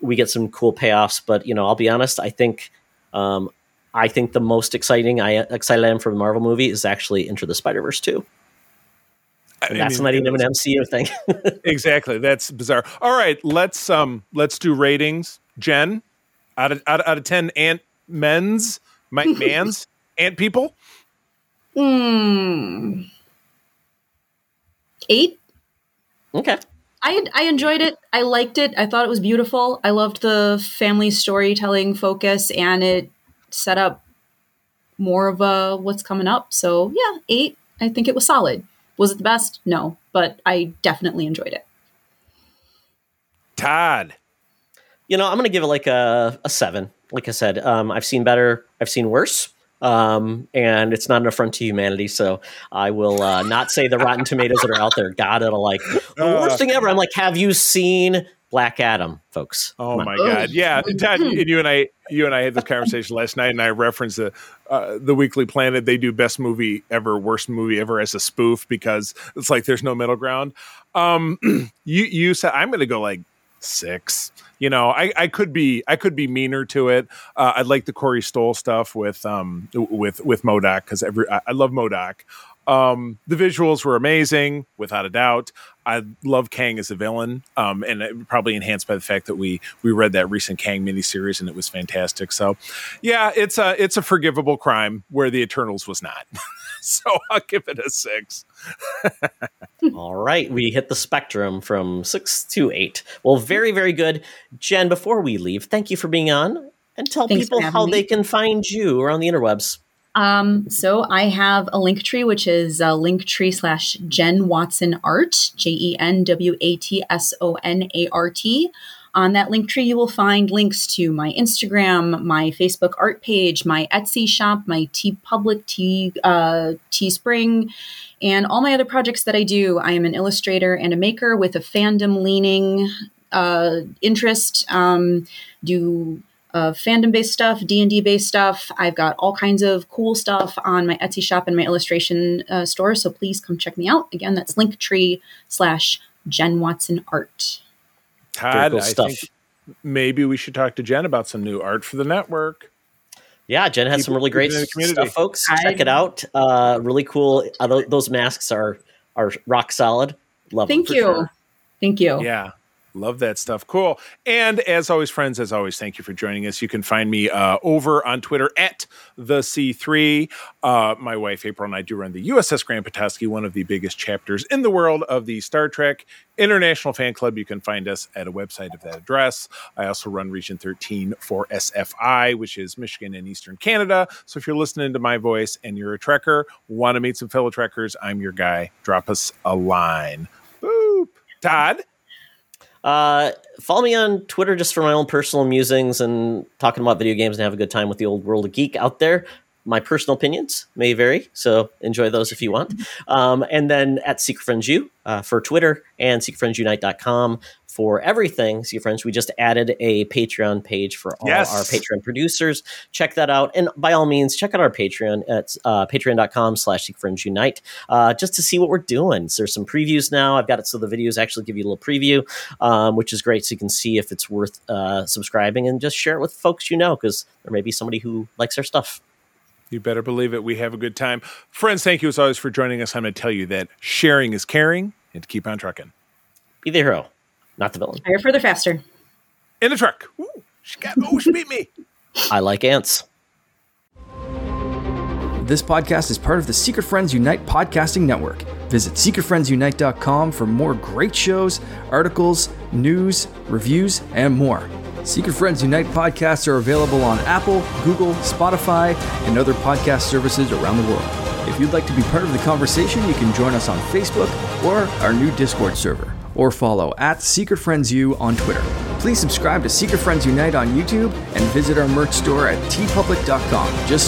we get some cool payoffs. But you know, I'll be honest, I think um, I think the most exciting I excited I am for the Marvel movie is actually Into the Spider Verse two. I And that's mean, not even an MCU thing. exactly. That's bizarre. All right, let's um let's do ratings. Jen, out of out of, out of ten ant men's my mans ant people. Hmm. Eight. okay. I I enjoyed it. I liked it. I thought it was beautiful. I loved the family storytelling focus, and it set up more of a what's coming up. So yeah, eight. I think it was solid. Was it the best? No, but I definitely enjoyed it. Todd. You know, I'm going to give it like a, a seven. Like I said, um, I've seen better, I've seen worse. Um, and it's not an affront to humanity. So I will uh, not say the Rotten Tomatoes that are out there. God, it'll like the Uh. worst thing ever. I'm like, have you seen Black Adam, folks? Oh my god! Yeah, Todd, and you and I, you and I had this conversation last night, and I referenced the uh, the Weekly Planet. They do best movie ever, worst movie ever as a spoof because it's like there's no middle ground. Um, you you said I'm going to go like six. You know, I, I could be I could be meaner to it. Uh, I like the Corey Stoll stuff with um with with MODOK because every I, I love MODOK. Um, the visuals were amazing, without a doubt. I love Kang as a villain, um, and probably enhanced by the fact that we we read that recent Kang miniseries and it was fantastic. So, yeah, it's a it's a forgivable crime where the Eternals was not. so I'll give it a six. All right, we hit the spectrum from six to eight. Well, very, very good. Jen, before we leave, thank you for being on and tell Thanks people how me. they can find you around the interwebs. Um, so I have a link tree, which is uh, linktree slash Jen Watson Art, J E N W A T S O N A R T. On that link tree, you will find links to my Instagram, my Facebook art page, my Etsy shop, my TeePublic, T uh, Teespring, and all my other projects that I do. I am an illustrator and a maker with a fandom leaning uh, interest. Um, do uh, fandom based stuff, D and D based stuff. I've got all kinds of cool stuff on my Etsy shop and my illustration uh, store. So please come check me out. Again, that's Linktree slash Jen Watson Art. Todd, cool I stuff. think maybe we should talk to Jen about some new art for the network. Yeah, Jen has Keep some really great it in the community. stuff, folks. I- Check it out. Uh, really cool. Uh, tho- those masks are are rock solid. Love Thank for you. sure. Thank you. Yeah. Love that stuff. Cool. And as always, friends, as always, thank you for joining us. You can find me uh, over on Twitter at the C3. Uh, my wife, April, and I do run the USS Grand Petoskey, one of the biggest chapters in the world of the Star Trek International Fan Club. You can find us at a website of that address. I also run Region 13 for SFI, which is Michigan and Eastern Canada. So if you're listening to my voice and you're a Trekker, want to meet some fellow Trekkers, I'm your guy. Drop us a line. Boop. Todd? Uh, follow me on Twitter just for my own personal musings and talking about video games and have a good time with the old world of geek out there. My personal opinions may vary, so enjoy those if you want. Um, and then at Secret Friends U uh, for Twitter and secretfriendsunite.com for everything. Secret Friends, we just added a Patreon page for all Yes. our Patreon producers. Check that out. And by all means, check out our Patreon at uh, patreon.com slash Secret Friends Unite uh, just to see what we're doing. So there's some previews now. I've got it so the videos actually give you a little preview um, which is great. So you can see if it's worth uh, subscribing and just share it with folks you know because there may be somebody who likes our stuff. You better believe it. We have a good time. Friends, thank you as always for joining us. I'm going to tell you that sharing is caring and keep on trucking. Be the hero, not the villain. Higher, further, faster. In the truck. Ooh, she got, oh, she beat me. I like ants. This podcast is part of the Secret Friends Unite podcasting network. Visit secretfriendsunite.com for more great shows, articles, news, reviews, and more. Secret Friends Unite podcasts are available on Apple, Google, Spotify, and other podcast services around the world. If you'd like to be part of the conversation, you can join us on Facebook or our new Discord server, or follow at Secret Friends U on Twitter. Please subscribe to Secret Friends Unite on YouTube and visit our merch store at teepublic.com. Just